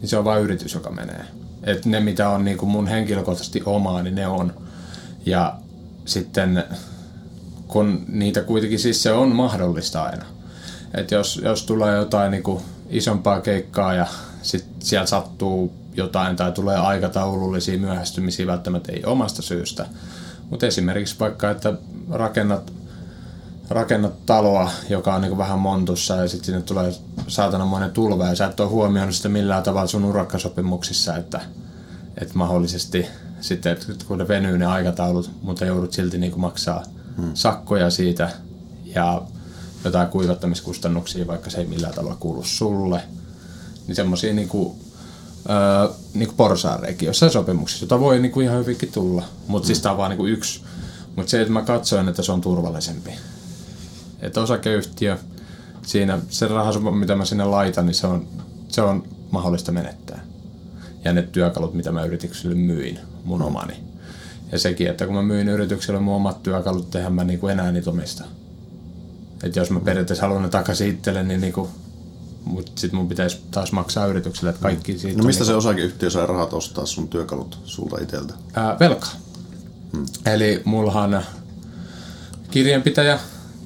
niin se on vain yritys, joka menee. Että ne, mitä on niinku mun henkilökohtaisesti omaa, niin ne on. Ja sitten kun niitä kuitenkin siis se on mahdollista aina että jos, jos tulee jotain niin kuin isompaa keikkaa ja sit siellä sattuu jotain tai tulee aikataulullisia myöhästymisiä välttämättä ei omasta syystä, mutta esimerkiksi vaikka, että rakennat, rakennat taloa, joka on niin vähän montussa ja sitten sinne tulee saatananmoinen tulva ja sä et ole huomioinut sitä millään tavalla sun urakkasopimuksissa, että, että mahdollisesti sitten, että kun ne venyy ne aikataulut, mutta joudut silti niin maksaa hmm. sakkoja siitä ja jotain kuivattamiskustannuksia, vaikka se ei millään tavalla kuulu sulle. Niin semmoisia niinku, öö, niinku porsaareikin jossain sopimuksissa, jota voi niinku ihan hyvinkin tulla. Mutta mm. siis tämä on vaan niinku yksi. Mutta se, että mä katsoin, että se on turvallisempi. Että osakeyhtiö, siinä se rahasumma, mitä mä sinne laitan, niin se on, se on mahdollista menettää. Ja ne työkalut, mitä mä yritykselle myin, mun omani. Ja sekin, että kun mä myin yritykselle mun omat työkalut, tehän mä niinku enää niitä omista. Että jos mä periaatteessa haluan ne takaisin itselle, niin niinku, mutta sitten mun pitäisi taas maksaa yritykselle, että kaikki siitä No mistä se niinku... osakeyhtiö sai rahat ostaa sun työkalut sulta itseltä? Ää, velka. Hmm. Eli mullahan kirjanpitäjä,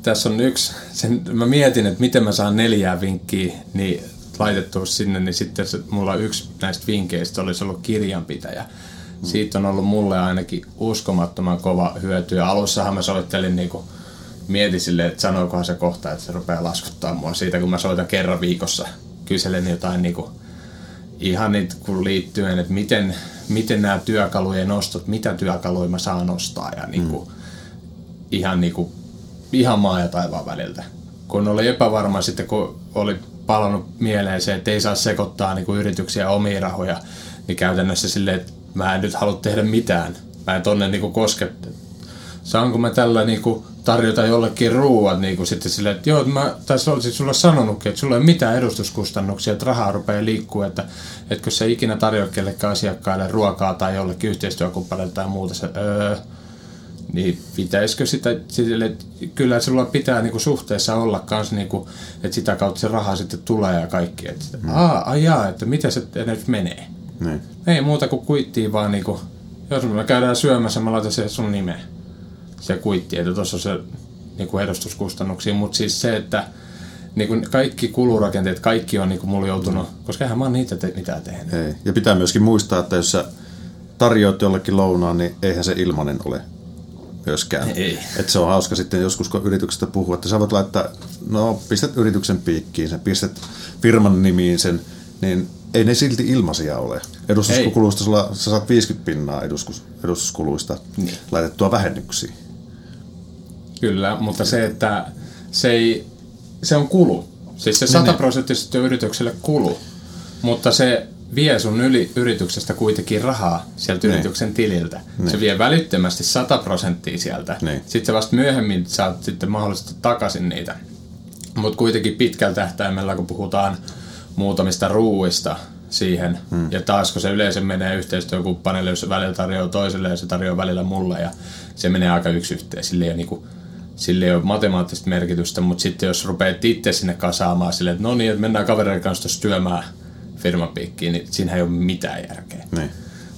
tässä on yksi, sen, mä mietin, että miten mä saan neljää vinkkiä niin laitettua sinne, niin sitten se, mulla yksi näistä vinkkeistä olisi ollut kirjanpitäjä. Hmm. Siitä on ollut mulle ainakin uskomattoman kova hyöty. Ja alussahan mä soittelin niinku mietin silleen, että sanoikohan se kohta, että se rupeaa laskuttaa mua siitä, kun mä soitan kerran viikossa. Kyselen jotain niin kuin, ihan niitä kun liittyen, että miten, miten nämä työkalujen nostot, mitä työkaluja mä saan nostaa ja niin kuin, mm. ihan, niin kuin, ihan maa ja taivaan väliltä. Kun oli epävarma sitten, kun oli palannut mieleen se, että ei saa sekoittaa niin kuin yrityksiä omia rahoja, niin käytännössä silleen, että mä en nyt halua tehdä mitään. Mä en tonne niin kuin koske. Saanko mä tällä niin kuin tarjota jollekin ruuat niin kuin sitten silleen, että joo, mä tässä olisin sulle sanonutkin, että sulla ei ole mitään edustuskustannuksia, että rahaa rupeaa liikkuu, että, kun se ikinä tarjoa kellekään asiakkaille ruokaa tai jollekin yhteistyökumppanille tai muuta, se, öö, niin pitäisikö sitä, sille, että kyllä sulla pitää niinku suhteessa olla kans, niinku, että sitä kautta se raha sitten tulee ja kaikki. Että, mm. aa, ajaa, että mitä se nyt menee. Niin. Ei muuta kuin kuittiin vaan, niinku, jos me käydään syömässä, mä laitan se sun nimeä se kuitti, että tuossa on se niin kuin edustuskustannuksia, mutta siis se, että niin kuin kaikki kulurakenteet, kaikki on niin kuin mulla joutunut, mm. koska eihän mä oon niitä te- mitään tehnyt. Ei. Ja pitää myöskin muistaa, että jos sä tarjoat jollekin lounaan, niin eihän se ilmanen ole myöskään. Ei. Et se on hauska sitten joskus, kun yrityksestä puhuu, että sä voit laittaa, no pistät yrityksen piikkiin sen, pistät firman nimiin sen, niin ei ne silti ilmaisia ole. Edustuskuluista sulla, sä saat 50 pinnaa edustus, edustuskuluista Niin. laitettua vähennyksiin. Kyllä, mutta se, että se, ei, se on kulu. Siis se Niin, 100 niin. prosenttisesti on yritykselle kulu, mutta se vie sun yli, yrityksestä kuitenkin rahaa sieltä Niin. yrityksen tililtä. Se vie välittömästi 100 prosenttia sieltä. Niin. Sitten sä vasta myöhemmin saat sitten mahdollisesti takaisin niitä. Mutta kuitenkin pitkällä tähtäimellä, kun puhutaan muutamista ruuista siihen, hmm. ja taas kun se yleensä menee yhteistyökumppanille, jos se välillä tarjoaa toiselle ja se tarjoaa välillä mulle, ja se menee aika yksi yhteen. Sillä ei ole, niinku, sillä ei ole matemaattista merkitystä, mutta sitten jos rupeat itse sinne kasaamaan silleen, että no niin, että mennään kavereiden kanssa tuossa työmään firman piikkiin, niin siinä ei ole mitään järkeä. Niin.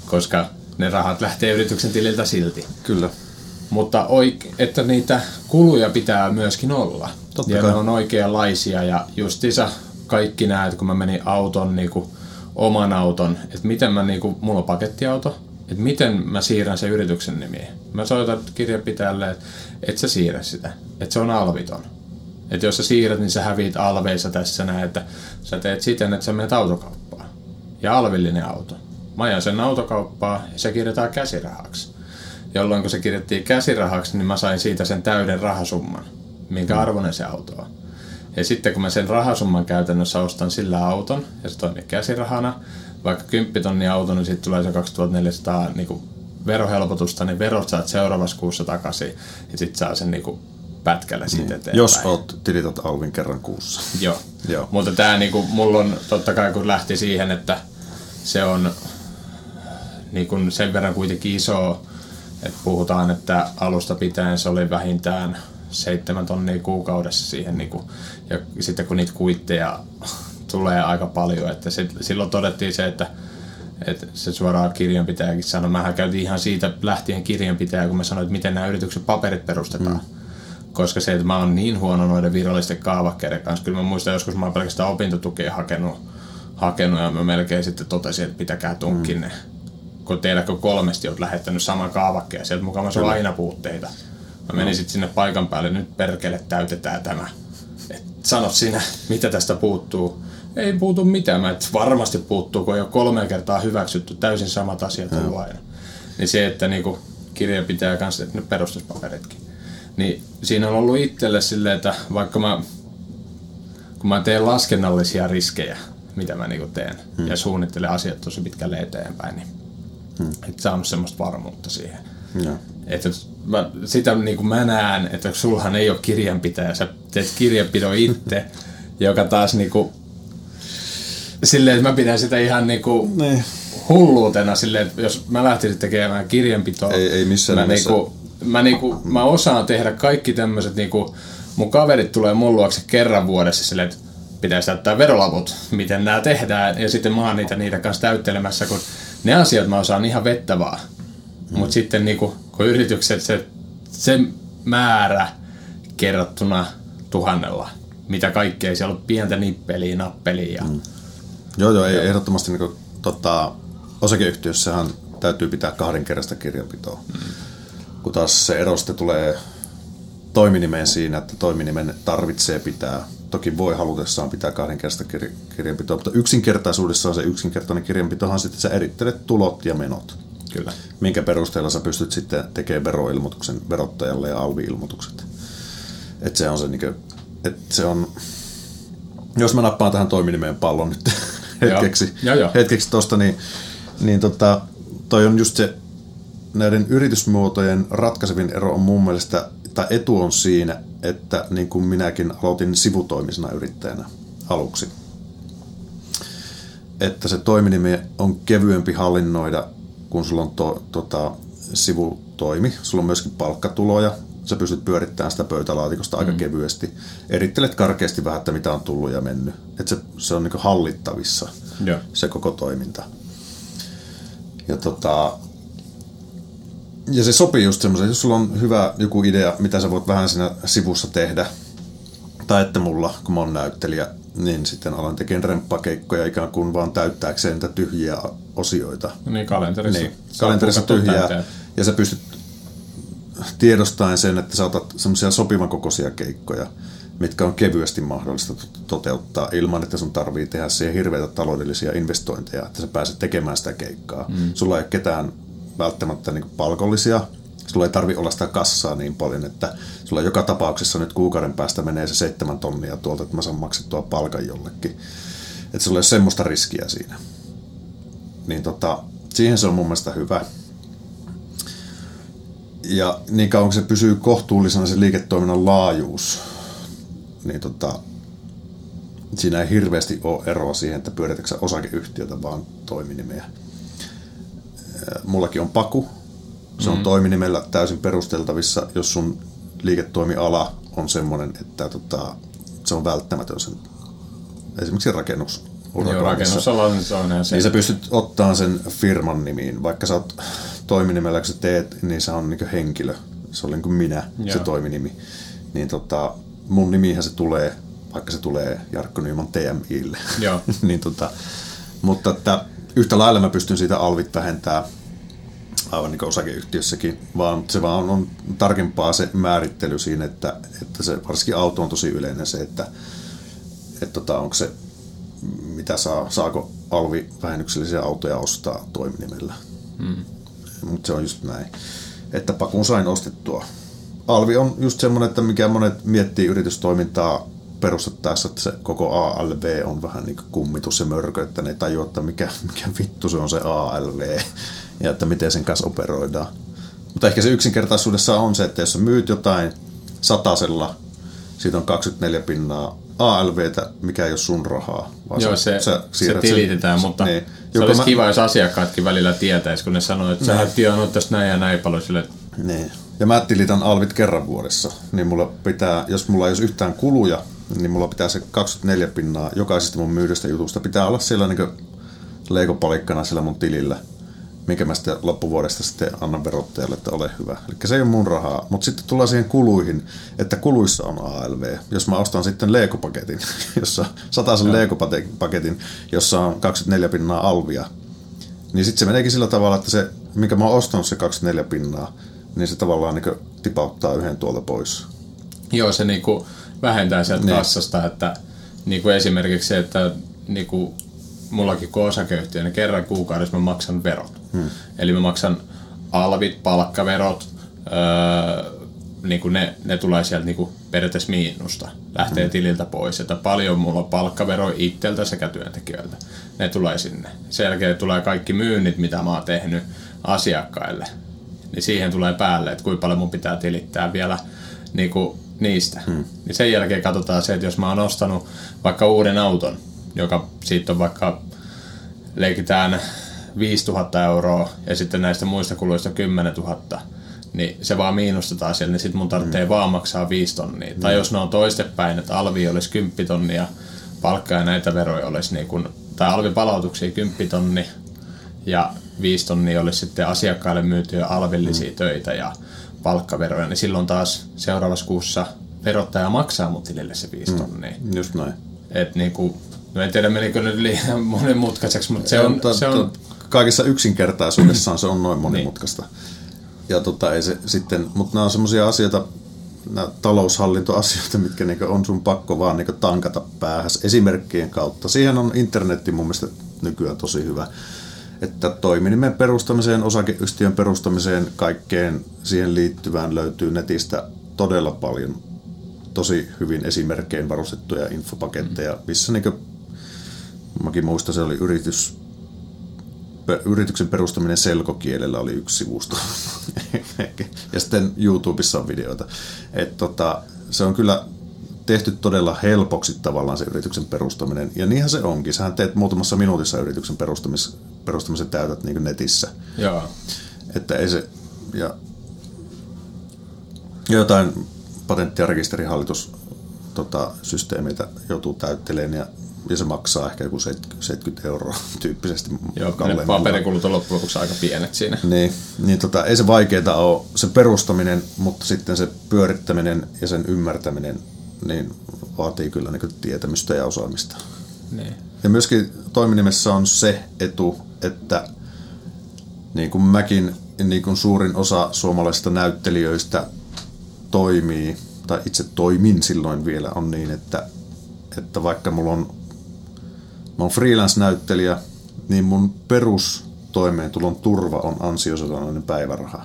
Koska ne rahat lähtee yrityksen tililtä silti. Kyllä. Mutta oik- että niitä kuluja pitää myöskin olla. Totta ja kai. ne on oikeanlaisia. Ja justiinsa kaikki näet, kun mä menin auton, niinku, oman auton, että miten mä, niinku, mulla on pakettiauto, että miten mä siirrän sen yrityksen nimiin. Mä soitan kirjanpitäjälle, että et sä siirrä sitä, että se on alviton. Että jos sä siirrät, niin sä häviit alveissa tässä näin, että sä teet siten, että sä menet autokauppaan. Ja alvillinen auto. Mä ajan sen autokauppaan ja se kirjataan käsirahaksi. Jolloin kun se kirjattiin käsirahaksi, niin mä sain siitä sen täyden rahasumman, minkä arvoinen se auto on. Ja sitten kun mä sen rahasumman käytännössä ostan sillä auton, ja se toimii käsirahana, vaikka 10 tonnia auto, niin sitten tulee se 2400 niin kuin verohelpotusta, niin verot saat seuraavassa kuussa takaisin, ja sitten saa sen niin kuin pätkällä siitä eteenpäin. Niin. Jos oot tilitot alvin kerran kuussa. Joo. Joo. Mutta tämä niinku, mulla on totta kai kun lähti siihen, että se on niinku sen verran kuitenkin iso, että puhutaan, että alusta pitäen se oli vähintään seitsemän tonnia kuukaudessa siihen. Niinku, ja sitten kun niitä kuitteja tulee aika paljon, että sit, silloin todettiin se, että että se suoraan kirjanpitäjäkin sanoi. Mähän käytiin ihan siitä lähtien kirjanpitäjä, kun mä sanoin, että miten nämä yrityksen paperit perustetaan. Mm koska se, että mä oon niin huono noiden virallisten kaavakkeiden kanssa. Kyllä mä muistan joskus, mä oon pelkästään opintotukea hakenut, hakenut ja mä melkein sitten totesin, että pitäkää tunkkin ne. Kun teilläkö kolmesti oot lähettänyt saman kaavakkeen, sieltä mukamassa on aina puutteita. Mä menin sitten sinne paikan päälle, nyt perkele täytetään tämä. Et sano sinä, mitä tästä puuttuu. Ei puutu mitään, mä et varmasti puuttuu, kun ei ole kolme kertaa hyväksytty täysin samat asiat ollut aina. Niin se, että niinku kirjanpitäjä kanssa, että nyt perustuspaperitkin. Niin siinä on ollut itselle silleen, että vaikka mä, kun mä teen laskennallisia riskejä, mitä mä niinku teen, hmm. ja suunnittelen asiat tosi pitkälle eteenpäin, niin hmm. et saanut semmoista varmuutta siihen. Joo. Että mä, sitä niin kuin mä näen, että sulhan ei ole kirjanpitäjä, sä teet kirjanpidon itse, joka taas niin kuin, silleen, että mä pidän sitä ihan niin kuin Niin. hulluutena silleen, että jos mä lähtisin tekemään kirjanpitoa, Ei- ei missään mä, nimessä. niinku, mä, niinku, mä osaan tehdä kaikki tämmöiset, niinku, mun kaverit tulee mun luokse kerran vuodessa silleen, että pitäisi täyttää verolaput, miten nämä tehdään, ja sitten mä oon niitä, niitä kanssa täyttelemässä, kun ne asiat mä osaan ihan vettä vaan. Hmm. Mutta sitten niinku, kun yritykset, se, se määrä kerrottuna tuhannella, mitä kaikkea, siellä on pientä nippeliä, nappeliä ja hmm. Joo, joo, ei, ehdottomasti niin kuin, tota, osakeyhtiössähän täytyy pitää kahden kerrasta kirjanpitoa. Mm. Kun taas se ero sitten tulee toiminimeen siinä, että toiminimen tarvitsee pitää. Toki voi halutessaan pitää kahden kerrasta kir- kirjanpitoa, mutta yksinkertaisuudessaan se yksinkertainen kirjanpitohan sitten sä erittelet tulot ja menot. kyllä. Minkä perusteella sä pystyt sitten tekemään veroilmoituksen verottajalle ja alvi-ilmoitukset. Että se on se niinku, että se on, jos mä nappaan tähän toiminimeen pallon nyt hetkeksi, Joo, joo. hetkeksi tosta, niin, niin tota, toi on just se, näiden yritysmuotojen ratkaisevin ero on mun mielestä, tai etu on siinä, että niin kuin minäkin aloitin sivutoimisena yrittäjänä aluksi. Että se toiminimi on kevyempi hallinnoida, kun sulla on to, tota, sivutoimi. Sulla on myöskin palkkatuloja. Sä pystyt pyörittämään sitä pöytälaatikosta aika kevyesti. Erittelet karkeasti vähän, että mitä on tullut ja mennyt. Että se, se on niin hallittavissa, Joo. se koko toiminta. Ja tota, ja se sopii just semmoisen, jos sulla on hyvä joku idea, mitä sä voit vähän siinä sivussa tehdä, tai että mulla, kun mä oon näyttelijä, niin sitten alan tekemään remppakeikkoja ikään kuin vaan täyttääkseen niitä tyhjiä osioita. Niin kalenterissa. Niin, kalenterissa tyhjää. Ja sä pystyt tiedostaen sen, että sä otat semmoisia sopivan kokoisia keikkoja, mitkä on kevyesti mahdollista toteuttaa ilman, että sun tarvii tehdä siihen hirveitä taloudellisia investointeja, että sä pääset tekemään sitä keikkaa. Mm. Sulla ei ole ketään välttämättä niin palkollisia, sulla ei tarvi olla sitä kassaa niin paljon, että sulla joka tapauksessa nyt kuukauden päästä menee se seitsemän tonnia tuolta, että mä saan maksettua palkan jollekin. Että sulla ei ole semmoista riskiä siinä. Niin tota, siihen se on mun mielestä hyvä. Ja niin kauan kun se pysyy kohtuullisena se liiketoiminnan laajuus, niin tota, siinä ei hirveästi ole eroa siihen, että pyöritätkö osakeyhtiötä vaan toiminimeä. Mullakin on Paku. Se on mm. toiminimellä täysin perusteltavissa, jos sun liiketoimiala on semmoinen, että tota, se on välttämätön sen, esimerkiksi rakennus. Joo, rakennusalalla niin se on se. Niin sä pystyt ottaa sen firman nimiin, vaikka sä oot toiminimellä, kun sä teet, niin se on niin henkilö. Se on niin kuin minä, Joo. se toiminimi. Niin tota, mun nimihän se tulee, vaikka se tulee Jarkko Nyman TMIlle. Joo. niin tota, mutta että yhtä lailla mä pystyn siitä alvit vähentää aivan niin kuin osakeyhtiössäkin, vaan se vaan on, on tarkempaa se määrittely siinä, että, että se varsinkin auto on tosi yleinen se, että, että tota, onko se, mitä saa, saako alvi vähennyksellisiä autoja ostaa toiminimellä. Hmm. Mutta se on just näin, että pakun sain ostettua alvi on just semmoinen, että mikä monet miettii yritystoimintaa perustettaessa, että se koko ALV on vähän niin kuin kummitus se mörkö, että ne ei tajua, että mikä, mikä vittu se on se ALV ja että miten sen kanssa operoidaan. Mutta ehkä se yksinkertaisuudessa on se, että jos sä myyt jotain satasella, siitä on 24 pinnaa ALVtä, mikä ei ole sun rahaa. Vaan Joo, se, se, se tilitetään, sen, mutta niin. se olisi mä... kiva, jos asiakkaatkin välillä tietäisi, kun ne sanoo, että sä niin. oot tästä näin ja näin paljon sille. Niin. Ja mä tilitän alvit kerran vuodessa, niin mulla pitää, jos mulla ei olisi yhtään kuluja, niin mulla pitää se 24 pinnaa jokaisesta mun myydystä jutusta pitää olla siellä niin leikopalikkana siellä mun tilillä, minkä mä sitten loppuvuodesta sitten annan verottajalle, että ole hyvä. Eli se ei ole mun rahaa, mutta sitten tullaan siihen kuluihin, että kuluissa on ALV. Jos mä ostan sitten leikopaketin, jossa sen leikopaketin, jossa on 24 pinnaa alvia, niin sitten se meneekin sillä tavalla, että se, minkä mä oon ostanut se 24 pinnaa, niin se tavallaan niin tipauttaa yhden tuolta pois. Joo, se niin kuin vähentää sieltä niin. kassasta, että niin kuin esimerkiksi se, että niin kuin mullakin kun osakeyhtiö, niin kerran kuukaudessa mä maksan verot. Hmm. Eli mä maksan alvit, palkkaverot, öö, niin kuin ne, ne tulee sieltä niin kuin periaatteessa miinusta, lähtee hmm. tililtä pois. Että paljon mulla on palkkavero itseltä sekä työntekijöiltä. Ne tulee sinne. Sen jälkeen tulee kaikki myynnit, mitä mä oon tehnyt asiakkaille niin siihen tulee päälle, että kuinka paljon mun pitää tilittää vielä niin kuin niistä. Hmm. Niin sen jälkeen katsotaan se, että jos mä oon ostanut vaikka uuden auton, joka siitä on vaikka leikitään 5000 euroa ja sitten näistä muista kuluista 10 000, niin se vaan miinustetaan siellä, niin sitten mun tarvitsee hmm. vaan maksaa 5 tonnia. Hmm. Tai jos ne on toistepäin, että alvi olisi 10 tonnia, palkka ja näitä veroja olisi niin kuin, tai alvipalautuksia 10 tonni, ja 5 tonnia olisi sitten asiakkaille myytyjä alvillisia mm. töitä ja palkkaveroja, niin silloin taas seuraavassa kuussa verottaja maksaa mun tilille se 5 mm. tonnia. Just näin. Et niin kuin, no en tiedä menikö nyt liian monimutkaiseksi, mutta se on... Se on... Kaikessa yksinkertaisuudessaan se on noin monimutkaista. niin. Ja tota, ei se sitten, mutta nämä on semmoisia asioita, nämä taloushallintoasioita, mitkä niin on sun pakko vaan niin tankata päähäs esimerkkien kautta. Siihen on internetti mun mielestä nykyään tosi hyvä että toiminimen perustamiseen, osakeyhtiön perustamiseen, kaikkeen siihen liittyvään löytyy netistä todella paljon tosi hyvin esimerkkein varustettuja infopaketteja, mm. missä niin mäkin muistan, se oli yritys, yrityksen perustaminen selkokielellä oli yksi sivusto. ja sitten YouTubessa on videoita. Et tota, se on kyllä tehty todella helpoksi tavallaan se yrityksen perustaminen. Ja niinhän se onkin. Sähän teet muutamassa minuutissa yrityksen perustamis, perustamisen täytät niin netissä. Joo. Että ei se... Ja, jotain patentti- ja rekisterihallitus tota, systeemeitä joutuu täyttelemään ja, ja se maksaa ehkä joku 70 euroa tyyppisesti. Joo, paperikulut on loppujen lopuksi aika pienet siinä. Niin, niin tota, ei se vaikeaa ole se perustaminen, mutta sitten se pyörittäminen ja sen ymmärtäminen niin vaatii kyllä niin tietämystä ja osaamista. Niin. Ja myöskin toiminimessä on se etu, että niin kuin mäkin, niin kuin suurin osa suomalaisista näyttelijöistä toimii, tai itse toimin silloin vielä, on niin, että, että vaikka mulla on, mä on freelance-näyttelijä, niin mun perustoimeentulon turva on ansiosidonnainen päiväraha.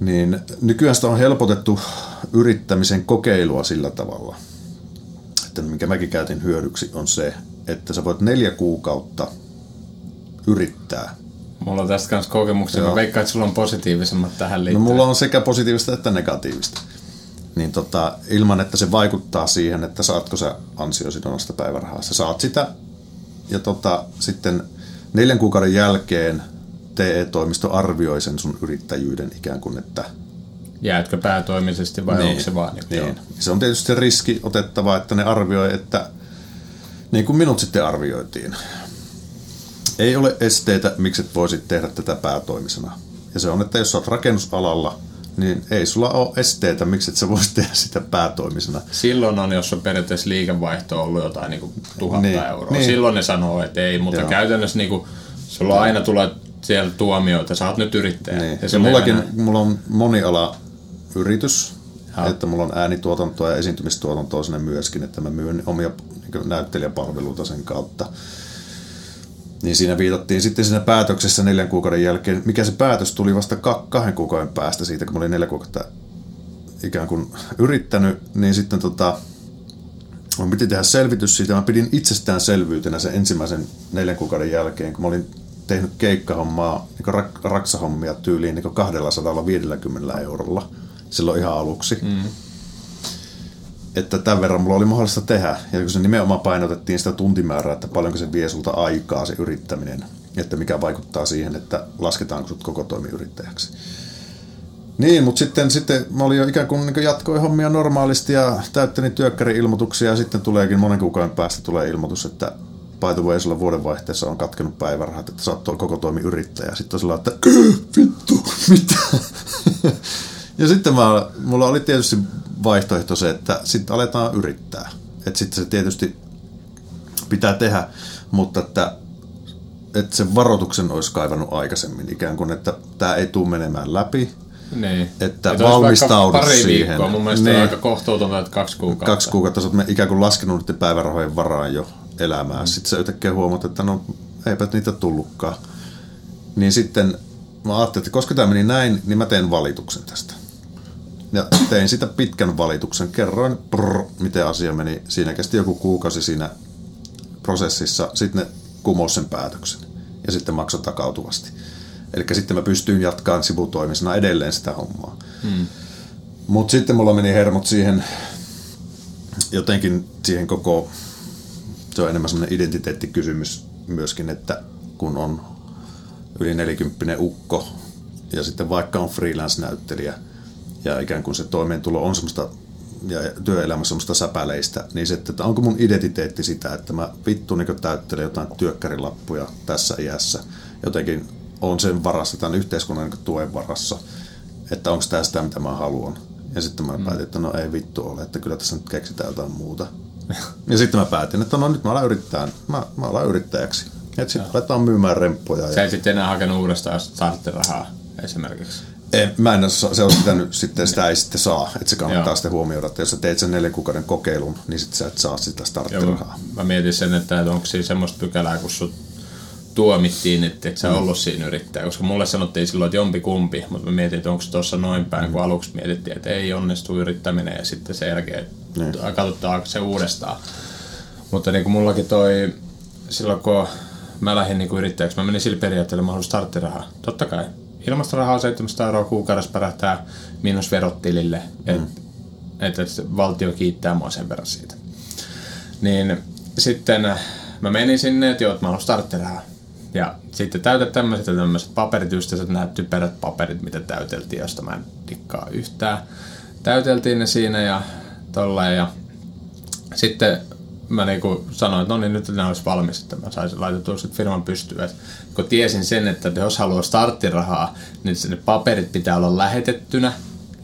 Niin nykyään sitä on helpotettu yrittämisen kokeilua sillä tavalla, että mikä mäkin käytin hyödyksi on se, että sä voit neljä kuukautta yrittää. Mulla on tästä kanssa kokemuksia. Mä veikkaan, että sulla on positiivisemmat tähän No liittyen. mulla on sekä positiivista että negatiivista. Niin tota, ilman, että se vaikuttaa siihen, että saatko sä ansiosidonnasta päivärahaa. Sä saat sitä ja tota, sitten neljän kuukauden jälkeen TE-toimisto arvioi sen sun yrittäjyyden ikään kuin, että Jäätkö päätoimisesti vai onko se vaan niin, niin. Se on tietysti riski otettava, että ne arvioi, että niin kuin minut sitten arvioitiin. Ei ole esteitä, miksi et voisit tehdä tätä päätoimisena. Ja se on, että jos sä oot rakennusalalla, niin ei sulla ole esteitä, miksi et sä voisit tehdä sitä päätoimisena. Silloin on, jos on periaatteessa liikevaihto ollut jotain niin kuin tuhatta Niin, euroa. niin. Silloin ne sanoo, että ei, mutta Joo. käytännössä niin kuin, sulla aina tulee siellä tuomioita, sä oot nyt yrittäjä. Niin. Ja se menee mullakin, mulla on moniala yritys, Joo. että mulla on äänituotantoa ja esiintymistuotantoa sinne myöskin, että mä myyn omia niin näyttelijäpalveluita sen kautta. Niin siinä viitattiin sitten siinä päätöksessä neljän kuukauden jälkeen, mikä se päätös tuli vasta ka- kahden kuukauden päästä siitä, kun mä olin neljä kuukautta ikään kuin yrittänyt, niin sitten tota, mun piti tehdä selvitys siitä. Mä pidin itsestäänselvyytenä sen ensimmäisen neljän kuukauden jälkeen, kun mä olin tehnyt keikkahommaa, niin rak- raksahommia tyyliin niin 250 eurolla silloin ihan aluksi. Mm. Että tämän verran mulla oli mahdollista tehdä. Ja kun se nimenomaan painotettiin sitä tuntimäärää, että paljonko se vie sulta aikaa se yrittäminen. Että mikä vaikuttaa siihen, että lasketaanko sut koko toimiyrittäjäksi. Niin, mutta sitten, sitten mä olin jo ikään kuin, niin jatkoin hommia normaalisti ja täyttelin työkkäri-ilmoituksia ja sitten tuleekin monen kuukauden päästä tulee ilmoitus, että by the way, sulla vuodenvaihteessa on katkenut päivärahat, että sä oot koko toimi yrittäjä. Sitten on sillä että vittu, mitä? Ja sitten mä, mulla oli tietysti vaihtoehto se, että sitten aletaan yrittää. Että sitten se tietysti pitää tehdä, mutta että, että sen varoituksen olisi kaivannut aikaisemmin ikään kuin, että tämä ei tule menemään läpi, Niin. että vaikka valmistaudu pari siihen. viikkoa. Mun mielestä Niin. on aika kohtuutonta, että kaksi kuukautta. kaksi kuukautta sä oot ikään kuin laskenut niiden päivärahojen varaan jo elämää. Mm. Sitten sä yhtäkkiä huomaat, että no eipä niitä tullutkaan. Niin sitten mä ajattelin, että koska tämä meni näin, niin mä teen valituksen tästä. Ja tein sitä pitkän valituksen. Kerroin, prr, miten asia meni. Siinä kesti joku kuukausi siinä prosessissa. Sitten ne kumos sen päätöksen. Ja sitten maksoi takautuvasti. Eli sitten mä pystyin jatkamaan sivutoimisena edelleen sitä hommaa. Mm. Mutta sitten mulla meni hermot siihen jotenkin siihen koko, se on enemmän semmoinen identiteettikysymys myöskin, että kun on yli 40 ukko ja sitten vaikka on freelance-näyttelijä ja ikään kuin se toimeentulo on semmoista ja työelämä semmoista säpäleistä, niin se, että onko mun identiteetti sitä, että mä vittu niin täyttelen jotain työkkärilappuja tässä iässä, jotenkin on sen varassa, tämän yhteiskunnan niin tuen varassa, että onko tämä sitä, mitä mä haluan. Ja sitten mä päätin, että no ei vittu ole, että kyllä tässä nyt keksitään jotain muuta. ja sitten mä päätin, että no nyt mä alan yrittää, mä, mä alan yrittäjäksi. Että sitten aletaan myymään remppoja. Sä Ja... et sitten enää hakenut uudestaan starttirahaa esimerkiksi. Ei, mä en, oo- se olisi pitänyt sitten, sitä ei sitten saa. Että se kannattaa Joo. sitten huomioida, että jos sä teet sen neljän kuukauden kokeilun, niin sitten sä et saa sitä starttirahaa. mä mietin sen, että onko siinä semmoista pykälää, kun sut tuomittiin, että et sä Mm. ollut siinä yrittäjä. Koska mulle sanottiin silloin, että jompi kumpi, mutta mä mietin, että onko tuossa noin päin, Mm. kun aluksi mietittiin, että ei onnistu yrittäminen ja sitten sen jälkeen Niin. katsotaan se uudestaan. Mutta niin kuin mullakin toi, silloin kun mä lähdin niin kuin yrittäjäksi, mä menin sillä periaatteella, mä haluan starttirahaa. Totta kai. Ilmasta rahaa 700 euroa kuukaudessa pärähtää miinus verot tilille, että et, et valtio kiittää mua sen verran siitä. Niin sitten mä menin sinne, että joo, että mä haluan starttirahaa. Ja sitten täytät tämmöiset ja tämmöiset paperit, just sellaiset nämä typerät paperit, mitä täyteltiin, josta mä en dikkaa yhtään. Täyteltiin ne siinä ja tolleen ja sitten mä niinku sanoin, että no niin, nyt nämä olisi valmis, että mä saisin laitettua sit firman pystyyn. Et kun tiesin sen, että jos haluaa starttirahaa, niin ne paperit pitää olla lähetettynä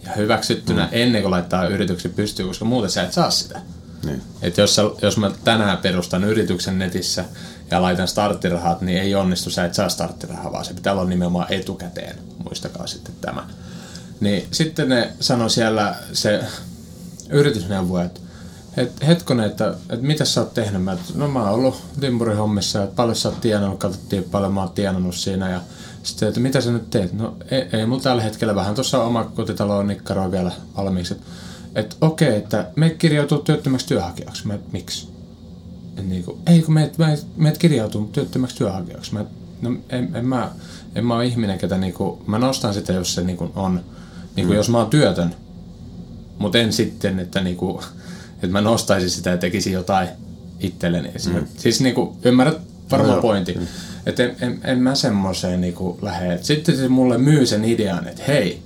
ja hyväksyttynä mm. ennen kuin laittaa yrityksen pystyyn, koska muuten sä et saa sitä. Niin. Että jos, sä, jos mä tänään perustan yrityksen netissä ja laitan starttirahat, niin ei onnistu, sä et saa starttirahaa, vaan se pitää olla nimenomaan etukäteen. Muistakaa sitten tämä. Niin sitten ne sanoi siellä se yritysneuvoja, että et, hetkonen, että, että mitä sä oot tehnyt? Mä, no mä oon ollut timpurihommissa, että paljon sä oot tienannut, katsottiin paljon mä oon tienannut siinä ja sitten, että mitä sä nyt teet? No ei, ei mulla tällä hetkellä vähän tuossa oma kotitalo nikkaroa vielä valmiiksi. Että et, okei, että me kirjautuu työttömäksi työnhakijaksi. Mä, et, miksi? Et, niin kuin, ei kun meet, meet, meet kirjautuu työttömäksi työnhakijaksi. Mä, no en, en, mä, en mä ole ihminen, ketä niin kuin, mä nostan sitä, jos se niin kuin on, niin kuin, mm. jos mä oon työtön, mutta en sitten, että niin kuin, että mä nostaisin sitä ja tekisin jotain itselleni. Mm. Siis niin kuin, ymmärrät varmaan no, pointti. Mm. Että en, en, en mä semmoiseen niin lähde. Sitten se mulle myy sen idean, että hei,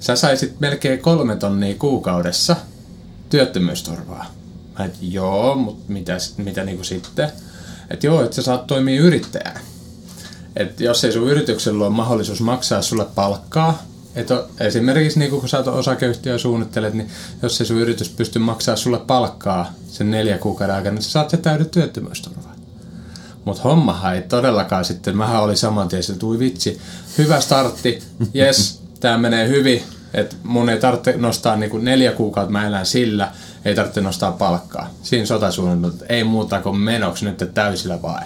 sä saisit melkein kolme tonnia kuukaudessa työttömyysturvaa. Mä et, joo, mutta mitä, mitä niin kuin sitten? Että joo, että sä saat toimia yrittäjänä. Että jos ei sun yrityksellä ole mahdollisuus maksaa sulle palkkaa, että esimerkiksi niin kun sä osakeyhtiö suunnittelet, niin jos se sun yritys pystyy maksaa sulle palkkaa sen neljä kuukauden aikana, niin sä saat se täydet työttömyysturvaa. Mutta hommahan ei todellakaan sitten, mähän oli saman tien, että vitsi, hyvä startti, yes, tämä menee hyvin, että mun ei tarvitse nostaa niinku neljä kuukautta, mä elän sillä, ei tarvitse nostaa palkkaa. Siinä sotasuunnitelma, ei muuta kuin menoksi nyt täysillä vai.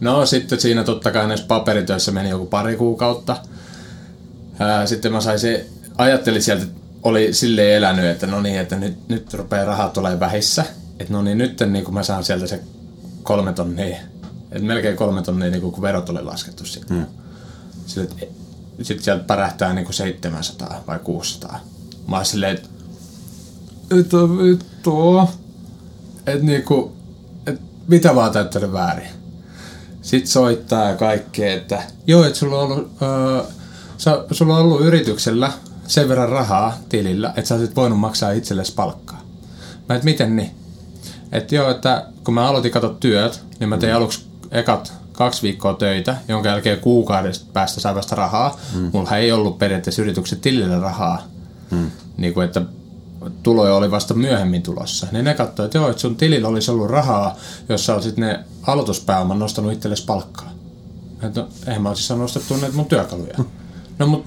No sitten siinä totta kai näissä paperitöissä meni joku pari kuukautta, ää, sitten mä saisin, ajattelin sieltä, oli silleen elänyt, että no niin, että nyt, nyt rupeaa rahaa tulee vähissä. Että no niin, nyt niin kun mä saan sieltä se kolme tonnia, että melkein kolme tonnia niin kun verot oli laskettu siitä. Hmm. Sitten, sitten sieltä pärähtää niin kuin 700 vai 600. Mä oon silleen, että että vittu, että niinku, et mitä vaan täyttänyt väärin. Sitten soittaa ja kaikkea, että joo, että sulla on ollut öö, sä, sulla on ollut yrityksellä sen verran rahaa tilillä, että sä olisit voinut maksaa itsellesi palkkaa. Mä et miten niin? Että joo, että kun mä aloitin katot työt, niin mä tein mm. aluksi ekat kaksi viikkoa töitä, jonka jälkeen kuukaudesta päästä sai vasta rahaa. Mm. Mulla ei ollut periaatteessa yrityksen tilille rahaa. Mm. Niin kuin, että tuloja oli vasta myöhemmin tulossa. Niin ne katsoivat, että joo, että sun tilillä olisi ollut rahaa, jos sä olisit ne aloituspääoman nostanut itsellesi palkkaa. Että no, eihän mä olisi nostettu näitä mun työkaluja. No mut,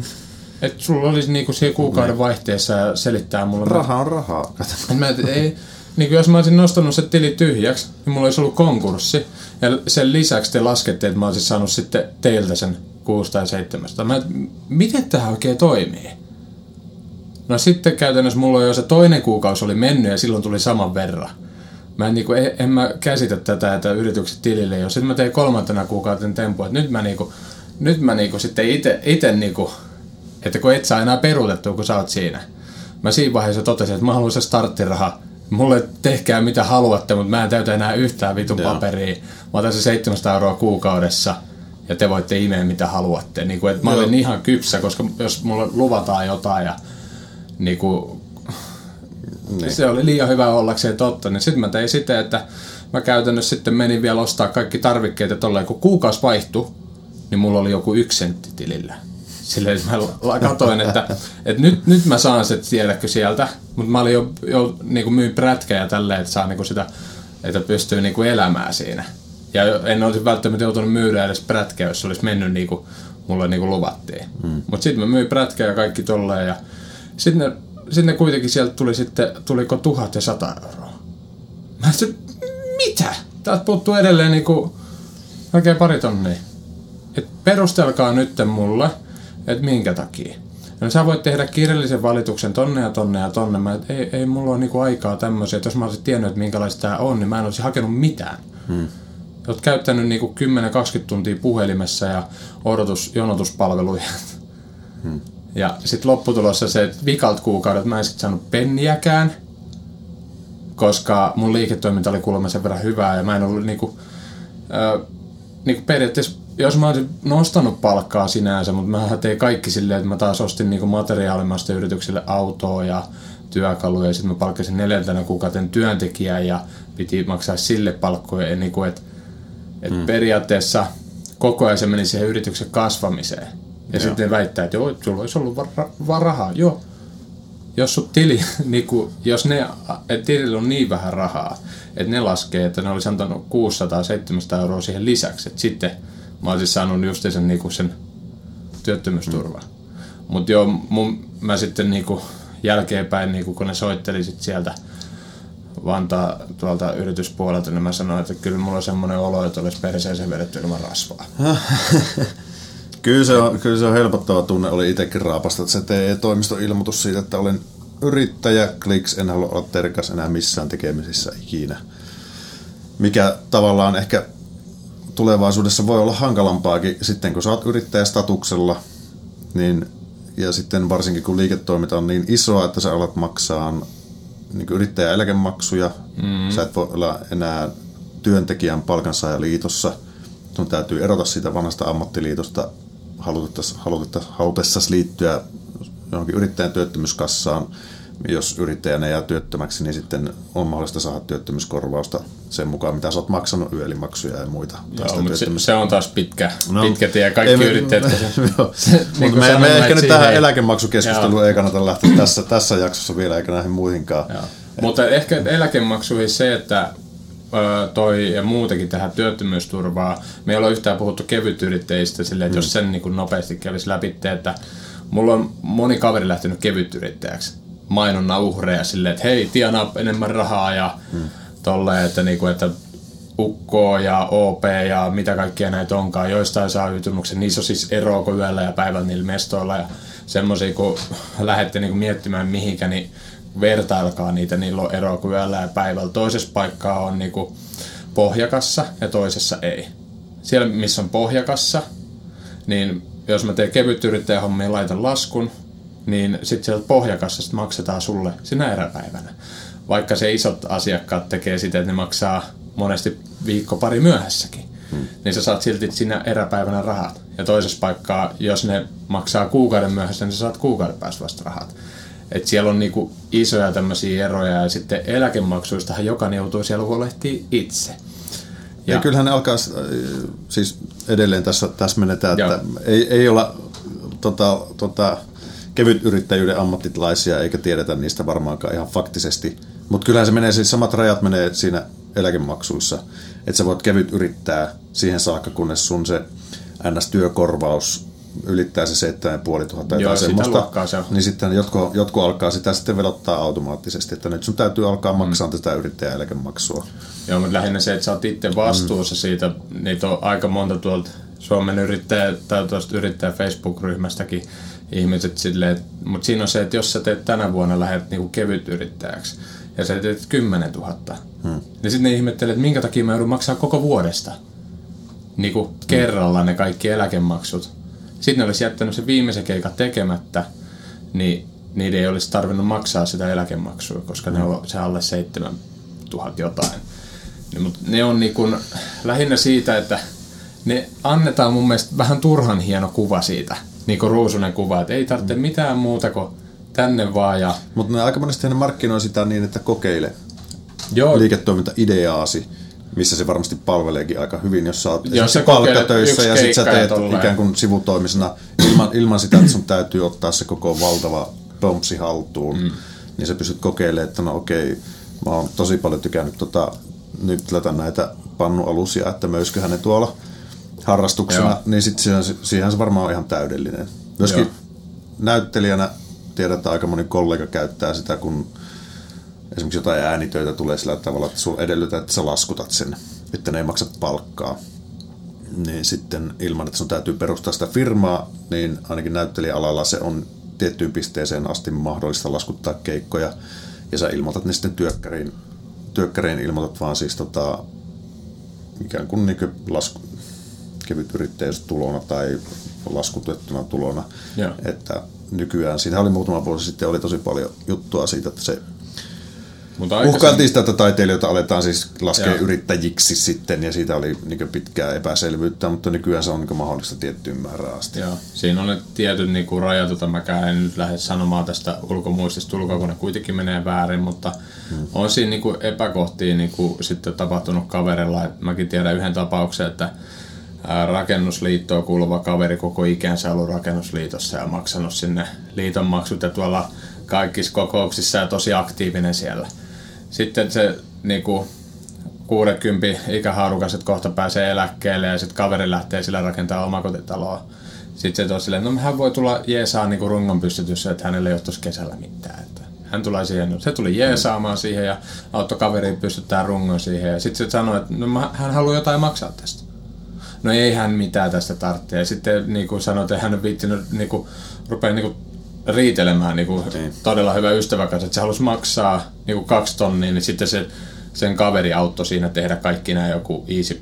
et sulla olisi niinku siellä kuukauden niin. vaihteessa ja selittää mulle. Raha on rahaa. Mä, et, ei, niin jos mä olisin nostanut se tili tyhjäksi, niin mulla olisi ollut konkurssi. Ja sen lisäksi te laskette, että mä olisin saanut sitten teiltä sen 6 tai 7. Mä, et, miten tämä oikein toimii? No sitten käytännössä mulla jo se toinen kuukausi oli mennyt ja silloin tuli saman verran. Mä en, niinku, en, en mä käsitä tätä, että yritykset tilille jos Sitten mä tein kolmantena kuukauden tempu, että nyt mä niinku, nyt mä niinku sitten ite, ite niinku, että kun et saa enää peruutettua, kun sä oot siinä. Mä siinä vaiheessa totesin, että mä haluan se starttiraha. Mulle tehkää mitä haluatte, mutta mä en täytä enää yhtään vitun paperia. Mä otan se 700 euroa kuukaudessa ja te voitte imeä mitä haluatte. Niin kuin, että mä olin ihan kypsä, koska jos mulle luvataan jotain ja niin kuin, niin. se oli liian hyvä ollakseen totta, niin sitten mä tein sitä, että mä käytännössä sitten menin vielä ostaa kaikki tarvikkeet, että tolleen kun kuukausi vaihtui, niin mulla oli joku yksi sentti tilillä. Silleen mä katoin, että, että nyt, nyt mä saan se tiedäkö sieltä, mutta mä olin jo, jo niin kuin myyn prätkejä tälleen, että saa niin kuin sitä, että pystyy niin kuin elämään siinä. Ja en olisi välttämättä joutunut myydä edes prätkeä, jos se olisi mennyt niin kuin mulle niin kuin luvattiin. Mm. Mutta sitten mä myin prätkeä ja kaikki tolleen ja sitten sitten kuitenkin sieltä tuli sitten, tuliko tuhat ja sata euroa. Mä sanoin, mitä? Täältä puuttuu edelleen niinku oikein pari tonnia että perustelkaa nyt mulle, että minkä takia. No sä voit tehdä kirjallisen valituksen tonne ja tonne ja tonne. Mä, et, ei, ei mulla ole niinku aikaa tämmöisiä. Että jos mä olisin tiennyt, että minkälaista tämä on, niin mä en olisi hakenut mitään. Hmm. Olet käyttänyt niinku 10-20 tuntia puhelimessa ja odotus, jonotuspalveluja. Hmm. Ja sitten lopputulossa se, että vikalt kuukaudet mä en sitten saanut penniäkään, koska mun liiketoiminta oli kuulemma sen verran hyvää ja mä en ollut niinku, äh, niinku periaatteessa jos mä olisin nostanut palkkaa sinänsä, mutta mä tein kaikki silleen, että mä taas ostin niinku materiaalimasta yrityksille autoa ja työkaluja ja sitten mä palkkasin neljäntenä kuukauden työntekijää ja piti maksaa sille palkkoja. Ja niinku, et, et mm. periaatteessa koko ajan se meni siihen yrityksen kasvamiseen. Ja joo. sitten väittää, että joo, sulla olisi ollut var- var- rahaa. Joo. jos sut tili, niinku, jos ne, et tilillä on niin vähän rahaa, että ne laskee, että ne olisi antanut 600-700 euroa siihen lisäksi, että sitten mä olisin saanut just sen, niinku sen työttömyysturvan. Mm. Mutta joo, mun, mä sitten niinku jälkeenpäin, niinku, kun ne soitteli sit sieltä Vantaa tuolta yrityspuolelta, niin mä sanoin, että kyllä mulla on semmoinen olo, että olisi perseeseen vedetty ilman rasvaa. kyllä, se on, kyllä se on helpottava tunne, oli itsekin raapasta, että se TE-toimiston siitä, että olen yrittäjä, kliks, en halua olla terkas enää missään tekemisissä ikinä. Mikä tavallaan ehkä tulevaisuudessa voi olla hankalampaakin sitten, kun sä oot yrittäjästatuksella, niin, ja sitten varsinkin kun liiketoiminta on niin isoa, että sä alat maksaa niin yrittäjäeläkemaksuja, mm. sä et voi olla enää työntekijän palkansaajaliitossa, sun täytyy erota siitä vanhasta ammattiliitosta halutessasi liittyä johonkin yrittäjän työttömyyskassaan, jos yrittäjänä jää työttömäksi, niin sitten on mahdollista saada työttömyyskorvausta sen mukaan, mitä sä oot maksanut yölimaksuja ja muita. Joo, mutta työttömyys... se on taas pitkä, no, pitkä tie. Kaikki ei, yrittäjät... se, niin me, me, me ehkä nyt tähän eläkemaksukeskusteluun ei kannata lähteä tässä, tässä jaksossa vielä, eikä näihin muihinkaan. Joo. Mutta ehkä eläkemaksuihin se, että toi ja muutenkin tähän työttömyysturvaa. Me ei ole yhtään puhuttu kevytyrittäjistä silleen, että mm. jos sen niin kuin nopeasti kävisi läpi, että mulla on moni kaveri lähtenyt kevytyrittäjäksi mainonnan uhreja silleen, että hei, tienaa enemmän rahaa ja mm. tolleen, että, niinku, että Ukko ja OP ja mitä kaikkia näitä onkaan, joista ei saa ytymyksen. Niissä on siis eroa kuin yöllä ja päivällä niillä mestoilla ja semmoisia, kun lähdette niinku miettimään mihinkä, niin vertailkaa niitä, niillä on eroa kuin yöllä ja päivällä. Toisessa paikkaa on niinku pohjakassa ja toisessa ei. Siellä, missä on pohjakassa, niin jos mä teen kevyt yrittäjähommia, laitan laskun, niin sitten sieltä pohjakassasta maksetaan sulle sinä eräpäivänä. Vaikka se isot asiakkaat tekee sitä, että ne maksaa monesti viikko pari myöhässäkin, hmm. niin sä saat silti sinä eräpäivänä rahat. Ja toisessa paikkaa, jos ne maksaa kuukauden myöhässä, niin sä saat kuukauden päästä vasta rahat. Et siellä on niinku isoja tämmöisiä eroja ja sitten eläkemaksuistahan jokainen joutuu siellä huolehtii itse. Ja, ja kyllähän ne alkaa, äh, siis edelleen tässä täsmennetään, että Joo. ei, ei olla tota, tota, kevyt yrittäjyyden ammattilaisia, eikä tiedetä niistä varmaankaan ihan faktisesti. Mutta kyllähän se menee, siis samat rajat menee siinä eläkemaksuissa, että sä voit kevyt yrittää siihen saakka, kunnes sun se NS-työkorvaus ylittää se 7500 Joo, semmoista, se niin sitten jotkut, jotkut alkaa sitä sitten velottaa automaattisesti, että nyt sun täytyy alkaa maksaa mm. tätä yrittäjäeläkemaksua. Joo, mutta lähinnä se, että sä oot itse vastuussa mm. siitä, niitä on aika monta tuolta Suomen yrittäjä tai tuosta yrittäjä Facebook-ryhmästäkin ihmiset silleen, mutta siinä on se, että jos sä teet tänä vuonna lähdet niinku kevyt yrittäjäksi ja sä teet 10 000, hmm. niin sitten ne ihmettelee, että minkä takia mä joudun maksaa koko vuodesta niinku hmm. kerralla ne kaikki eläkemaksut. Sitten ne olisi jättänyt sen viimeisen keikan tekemättä, niin niiden ei olisi tarvinnut maksaa sitä eläkemaksua, koska hmm. ne on se alle 7 000 jotain. Niin, mutta ne on niinku lähinnä siitä, että ne annetaan mun mielestä vähän turhan hieno kuva siitä, niin kuin Ruusunen kuva, että ei tarvitse mm. mitään muuta kuin tänne vaan. Ja... Mutta ne aika monesti ne markkinoi sitä niin, että kokeile Joo. liiketoiminta-ideaasi, missä se varmasti palveleekin aika hyvin, jos sä oot jos sä palkkatöissä ja sit sä teet ikään kuin sivutoimisena ilman, ilman sitä, että sun täytyy ottaa se koko valtava pompsi haltuun, mm. niin sä pystyt kokeilemaan, että no okei, mä oon tosi paljon tykännyt tota, nyt näitä pannualusia, että möysköhän ne tuolla harrastuksena, Joo. niin sitten siihen, siihen se varmaan on ihan täydellinen. Myöskin Joo. näyttelijänä tiedät, että aika moni kollega käyttää sitä, kun esimerkiksi jotain äänitöitä tulee sillä tavalla, että sulla edellytät, että sä laskutat sen, että ne ei maksa palkkaa. Niin sitten ilman, että sun täytyy perustaa sitä firmaa, niin ainakin näyttelijäalalla se on tiettyyn pisteeseen asti mahdollista laskuttaa keikkoja. Ja sä ilmoitat ne sitten työkkäriin. Työkkäriin ilmoitat vaan siis tota, ikään kuin, niin kuin lasku, kevyt tulona tai laskutettuna tulona. Joo. Että nykyään, siinä oli muutama vuosi sitten, oli tosi paljon juttua siitä, että se mutta aikaisemmin... Uhkailtiin sitä, että taiteilijoita aletaan siis laskea Joo. yrittäjiksi sitten, ja siitä oli niin pitkää epäselvyyttä, mutta nykyään se on niin mahdollista tiettyyn määrään asti. Joo. Siinä on ne tietyt niin kuin rajat, joita mä en nyt lähde sanomaan tästä ulkomuistista ulkoa, kun ne kuitenkin menee väärin, mutta hmm. on siinä niin kuin epäkohtia niin kuin sitten tapahtunut kaverilla. Mäkin tiedän yhden tapauksen, että rakennusliittoon kuuluva kaveri koko ikänsä ollut rakennusliitossa ja maksanut sinne liiton maksut ja tuolla kaikissa kokouksissa ja tosi aktiivinen siellä. Sitten se niinku, 60 ikähaarukas, että kohta pääsee eläkkeelle ja sitten kaveri lähtee sillä rakentaa omakotitaloa. Sitten se silleen, no hän voi tulla jeesaa niinku rungon pystytyssä, että hänelle ei ole kesällä mitään. Että hän tulee siihen, se tuli jeesaamaan siihen ja auttoi kaveriin pystyttää rungon siihen. Ja sitten se sanoi, että no, hän haluaa jotain maksaa tästä. No ei hän mitään tästä tarvitse. Ja sitten niin kuin sanoi, että hän on viittinyt niin kuin, rupea niin kuin, riitelemään niin kuin, niin. todella hyvä ystävä kanssa, että se halusi maksaa niin kuin kaksi tonnia, niin sitten se, sen kaveri auttoi siinä tehdä kaikki nämä joku easy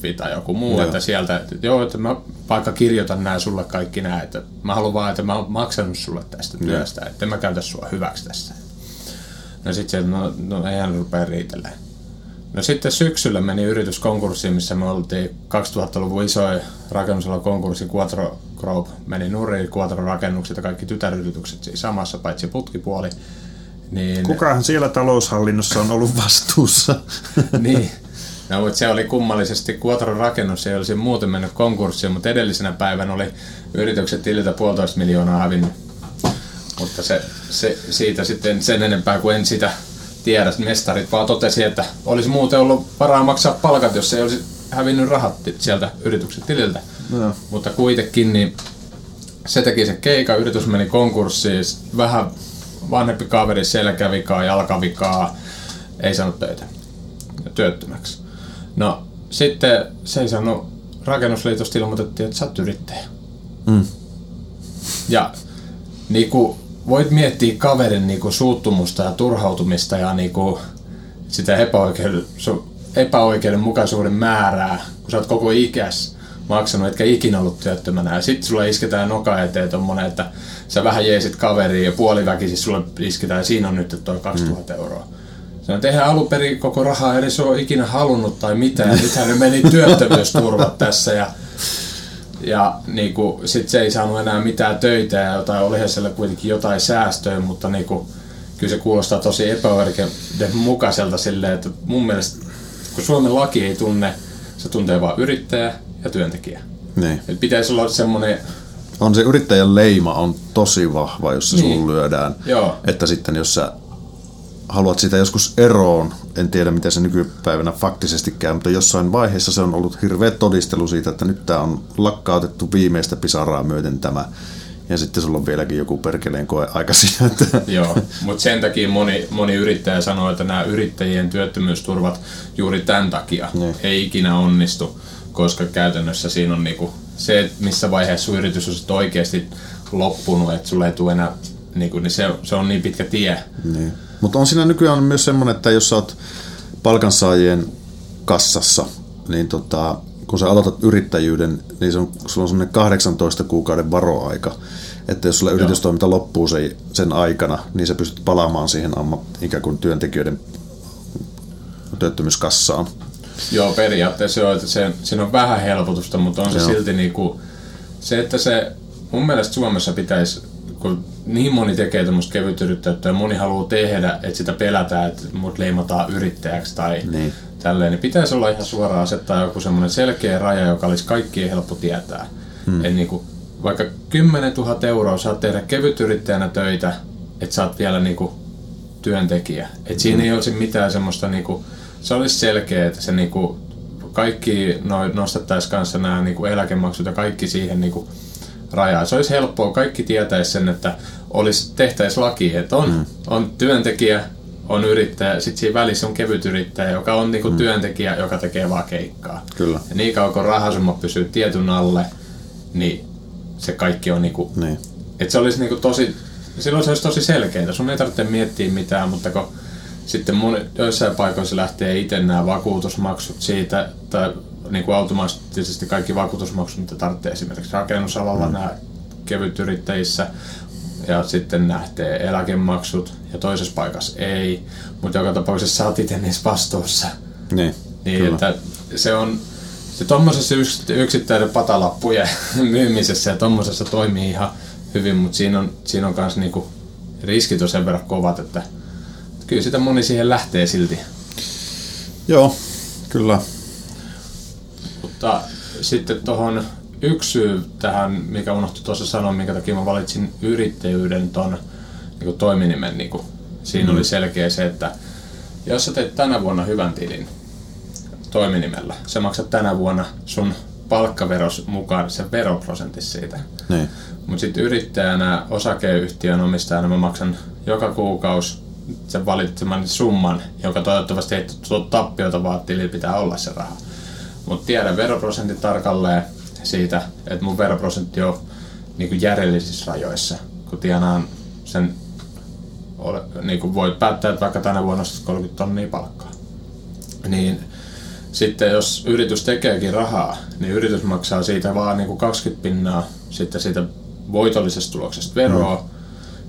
.fi tai joku muu, joo. että sieltä, että joo, että mä vaikka kirjoitan nämä sulle kaikki nämä, että mä haluan vaan, että mä oon maksanut sulle tästä työstä, että mä käytä sua hyväksi tässä. No sit se, no, no eihän rupea riitelemään. No sitten syksyllä meni yritys konkurssiin, missä me oltiin 2000-luvun isoin rakennusalan konkurssi, Quattro Group meni nurin, Quattro rakennukset ja kaikki tytäryritykset siis samassa, paitsi putkipuoli. Niin, Kukahan siellä taloushallinnossa on ollut vastuussa? niin, No, mutta se oli kummallisesti, Quatron rakennus ei olisi muuten mennyt konkurssiin, mutta edellisenä päivänä oli yritykset tililtä puolitoista miljoonaa hävinnyt. Mutta se, se, siitä sitten sen enempää kuin en sitä tiedä. Mestarit vaan totesi, että olisi muuten ollut varaa maksaa palkat, jos ei olisi hävinnyt rahat sieltä yrityksen tililtä. No. Mutta kuitenkin niin se teki se keika, yritys meni konkurssiin, vähän vanhempi kaveri selkävikaa, jalkavikaa, ei saanut töitä työttömäksi. No sitten se ei saanut rakennusliitosta ilmoitettiin, että sä oot yrittäjä. Mm. Ja niin kuin, voit miettiä kaverin niin kuin, suuttumusta ja turhautumista ja niin kuin, sitä epäoikeuden, epäoikeudenmukaisuuden määrää, kun sä oot koko ikäs maksanut, etkä ikinä ollut työttömänä. Ja sitten sulle isketään noka eteen tommonen, että sä vähän jeesit kaveriin ja puoliväkisin sulle isketään ja siinä on nyt tuo 2000 mm. euroa. Sanoin, että eihän alun perin koko rahaa edes ole ikinä halunnut tai mitään. Nythän ne meni työttömyysturvat tässä ja, ja niin sitten se ei saanut enää mitään töitä ja jotain, olihan siellä kuitenkin jotain säästöä, mutta niin kuin, kyllä se kuulostaa tosi epäoikeudenmukaiselta silleen, että mun mielestä kun Suomen laki ei tunne, se tuntee vain yrittäjä ja työntekijä. Niin. Eli pitäisi olla semmoinen on se yrittäjän leima on tosi vahva, jos se niin. sun lyödään. Joo. Että sitten jos sä haluat sitä joskus eroon, en tiedä miten se nykypäivänä faktisesti käy, mutta jossain vaiheessa se on ollut hirveä todistelu siitä, että nyt tämä on lakkautettu viimeistä pisaraa myöten tämä. Ja sitten sulla on vieläkin joku perkeleen koe aika siinä. Että... Joo, mutta sen takia moni, moni yrittäjä sanoo, että nämä yrittäjien työttömyysturvat juuri tämän takia niin. ei ikinä onnistu, koska käytännössä siinä on niinku se, missä vaiheessa sun yritys on oikeasti loppunut, että sulle ei tule enää, niinku, niin se, se on niin pitkä tie. Niin mutta on siinä nykyään myös semmoinen, että jos sä oot palkansaajien kassassa, niin tota, kun sä aloitat yrittäjyyden, niin se on, sulla on semmoinen 18 kuukauden varoaika. Että jos sulla yritystoiminta loppuu sen, sen aikana, niin sä pystyt palaamaan siihen ammat, ikään kuin työntekijöiden työttömyyskassaan. Joo, periaatteessa joo, että se, siinä on vähän helpotusta, mutta on se joo. silti niinku, se, että se mun mielestä Suomessa pitäisi kun niin moni tekee tämmöistä kevytyrittäjyyttä ja moni haluaa tehdä, että sitä pelätään, että mut leimataan yrittäjäksi tai niin. tälleen, niin pitäisi olla ihan suoraan asettaa joku semmoinen selkeä raja, joka olisi kaikkien helppo tietää. Hmm. Et niin kuin, vaikka 10 000 euroa saat tehdä kevytyrittäjänä töitä, että saat vielä niin kuin työntekijä. Et siinä hmm. ei olisi mitään semmoista, niin kuin, se olisi selkeä, että se niin kuin, kaikki nostettaisiin kanssa nämä niin kuin eläkemaksut ja kaikki siihen niin kuin, rajaa. Se olisi helppoa, kaikki tietäisi sen, että olisi tehtäisi laki, että on, mm. on työntekijä, on yrittäjä, sitten siinä välissä on kevyt yrittäjä, joka on niinku mm. työntekijä, joka tekee vaan keikkaa. Kyllä. Ja niin kauan kun rahasumma pysyy tietyn alle, niin se kaikki on niinku, niin. että se olisi niinku tosi, silloin se olisi tosi selkeää. Sun ei tarvitse miettiä mitään, mutta kun sitten mun, joissain paikoissa lähtee itse nämä vakuutusmaksut siitä, tai niin kuin automaattisesti kaikki vakuutusmaksut, mitä tarvitsee esimerkiksi rakennusalalla mm. nämä kevytyrittäjissä, ja sitten nähtee eläkemaksut, ja toisessa paikassa ei, mutta joka tapauksessa sä oot itse niissä vastuussa. Niin, niin että se on, se tuommoisessa yksittäinen patalappujen myymisessä ja tuommoisessa toimii ihan hyvin, mutta siinä on, siinä on myös niinku riskit on sen verran kovat, että kyllä sitä moni siihen lähtee silti. Joo, kyllä. Mutta sitten tuohon yksi syy tähän, mikä unohtui tuossa sanoa, minkä takia mä valitsin yrittäjyyden ton niin toiminimen, niin kuin, siinä mm. oli selkeä se, että jos sä teet tänä vuonna hyvän tilin toiminimellä, sä maksat tänä vuonna sun palkkaveros mukaan sen veroprosentti siitä. Niin. Mutta sitten yrittäjänä, osakeyhtiön omistajana mä maksan joka kuukausi sen valitseman summan, joka toivottavasti ei tappiota, vaan tili pitää olla se raha. Mutta tiedän veroprosentit tarkalleen siitä, että mun veroprosentti on niin kuin järjellisissä rajoissa, kun tienaan sen, niin kuin voit päättää, että vaikka tänä vuonna 30 tonnia palkkaa. Niin sitten jos yritys tekeekin rahaa, niin yritys maksaa siitä vaan niin kuin 20 pinnaa sitten siitä voitollisesta tuloksesta veroa, mm.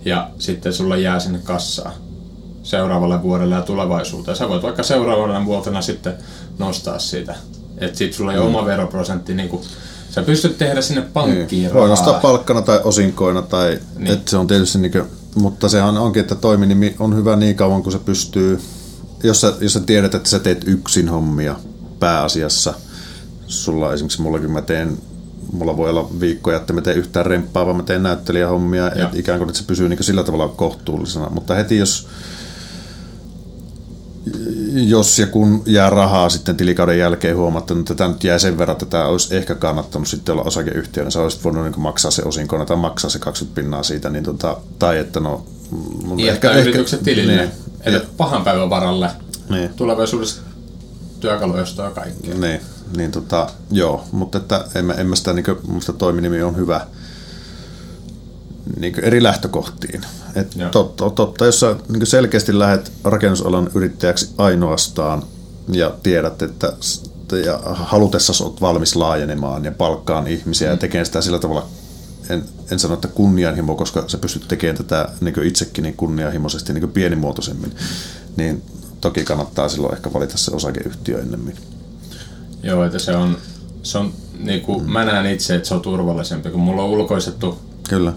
ja sitten sulla jää sinne kassaan seuraavalle vuodelle ja tulevaisuuteen. Sä voit vaikka seuraavana vuotena sitten nostaa siitä. Että sit sulla ei mm. oma veroprosentti, niin kuin, sä pystyt tehdä sinne pankkiin niin. Voi nostaa palkkana tai osinkoina, tai, niin. että se on tietysti niin kuin, mutta sehän onkin, että toiminimi on hyvä niin kauan, kun se pystyy, jos sä, jos sä tiedät, että sä teet yksin hommia pääasiassa, sulla esimerkiksi mullakin mä teen mulla voi olla viikkoja, että mä teen yhtään remppaa, vaan mä teen näyttelijähommia, että ikään kuin että se pysyy niin sillä tavalla kohtuullisena. Mutta heti jos jos ja kun jää rahaa sitten tilikauden jälkeen huomatta, että tämä nyt jää sen verran, että tämä olisi ehkä kannattanut sitten olla osakeyhtiönä, niin sä olisit voinut niin maksaa se osinkona tai maksaa se 20 pinnaa siitä, niin tota, tai että no... Niin, ehkä, ehkä, yritykset tilille, niin, eli pahan päivän varalle, niin. tulevaisuudessa työkalujostoa ja kaikkea. Niin, niin tota, joo, mutta että en mä, en mä sitä, niin kuin, musta toiminimi on hyvä, niin eri lähtökohtiin. Et totta, totta, jos sä niin selkeästi lähdet rakennusalan yrittäjäksi ainoastaan ja tiedät, että ja halutessasi olet valmis laajenemaan ja palkkaan ihmisiä mm. ja tekemään sitä sillä tavalla, en, en sano, että kunnianhimo, koska sä pystyt tekemään tätä niin itsekin niin kunnianhimoisesti niin pienimuotoisemmin, niin toki kannattaa silloin ehkä valita se osakeyhtiö ennemmin. Joo, että se on, se on niin kuin, mm. mä näen itse, että se on turvallisempi, kun mulla on ulkoistettu Kyllä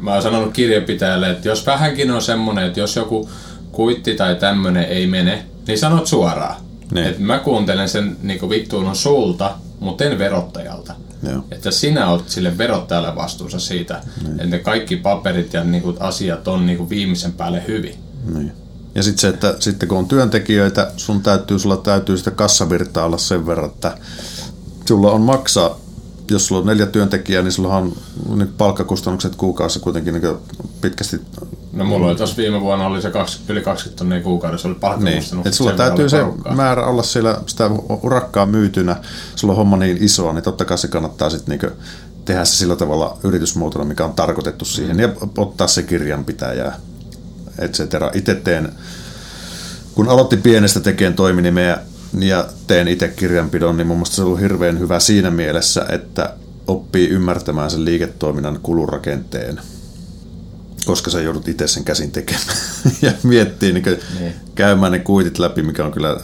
mä oon sanonut kirjanpitäjälle, että jos vähänkin on semmoinen, että jos joku kuitti tai tämmönen ei mene, niin sanot suoraan. Niin. Että mä kuuntelen sen niin vittuun sulta, mutta en verottajalta. Joo. Että sinä olet sille verottajalle vastuussa siitä, niin. että kaikki paperit ja niin kuin, asiat on niin kuin, viimeisen päälle hyvin. Niin. Ja sitten se, että sitten kun on työntekijöitä, sun täytyy, sulla täytyy sitä kassavirtaa olla sen verran, että sulla on maksaa jos sulla on neljä työntekijää, niin sulla on niin palkkakustannukset kuukaudessa kuitenkin niin pitkästi. No mulla oli tuossa viime vuonna oli se kaksi, yli 20 tonnia kuukaudessa, oli palkkakustannukset. Niin. Et sulla täytyy se porukkaa. määrä olla siellä sitä urakkaa myytynä, sulla on homma niin isoa, niin totta kai se kannattaa sitten niin tehdä se sillä tavalla yritysmuotona, mikä on tarkoitettu siihen, ja ottaa se kirjanpitäjää, et cetera. Itse teen, kun aloitti pienestä tekemään toiminimeä, ja teen itse kirjanpidon, niin mun mielestä se on ollut hirveän hyvä siinä mielessä, että oppii ymmärtämään sen liiketoiminnan kulurakenteen, koska sä joudut itse sen käsin tekemään ja miettii niin niin. käymään ne kuitit läpi, mikä on kyllä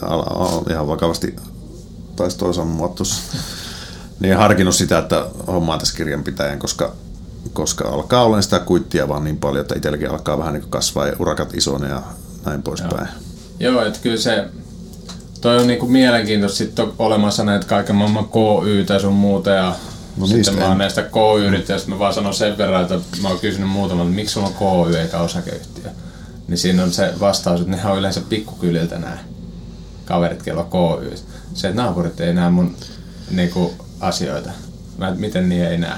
ihan vakavasti taisi toisaan tuossa. niin harkinnut sitä, että hommaan tässä kirjanpitäjän, koska, koska alkaa olla sitä kuittia vaan niin paljon, että itselläkin alkaa vähän niin kasvaa ja urakat isonee ja näin poispäin. Joo, Joo että kyllä se toi on niinku mielenkiintoista sitten on olemassa näitä kaiken maailman KY tai sun muuta ja No sitten mä oon näistä KY-yrittäjistä, mä vaan sanon sen verran, että mä oon kysynyt muutaman, että miksi sulla on KY eikä osakeyhtiö. Niin siinä on se vastaus, että nehän on yleensä pikkukyliltä nämä kaverit, kello KY. Se, että naapurit ei näe mun niinku, asioita. Mä, että miten niin ei näe.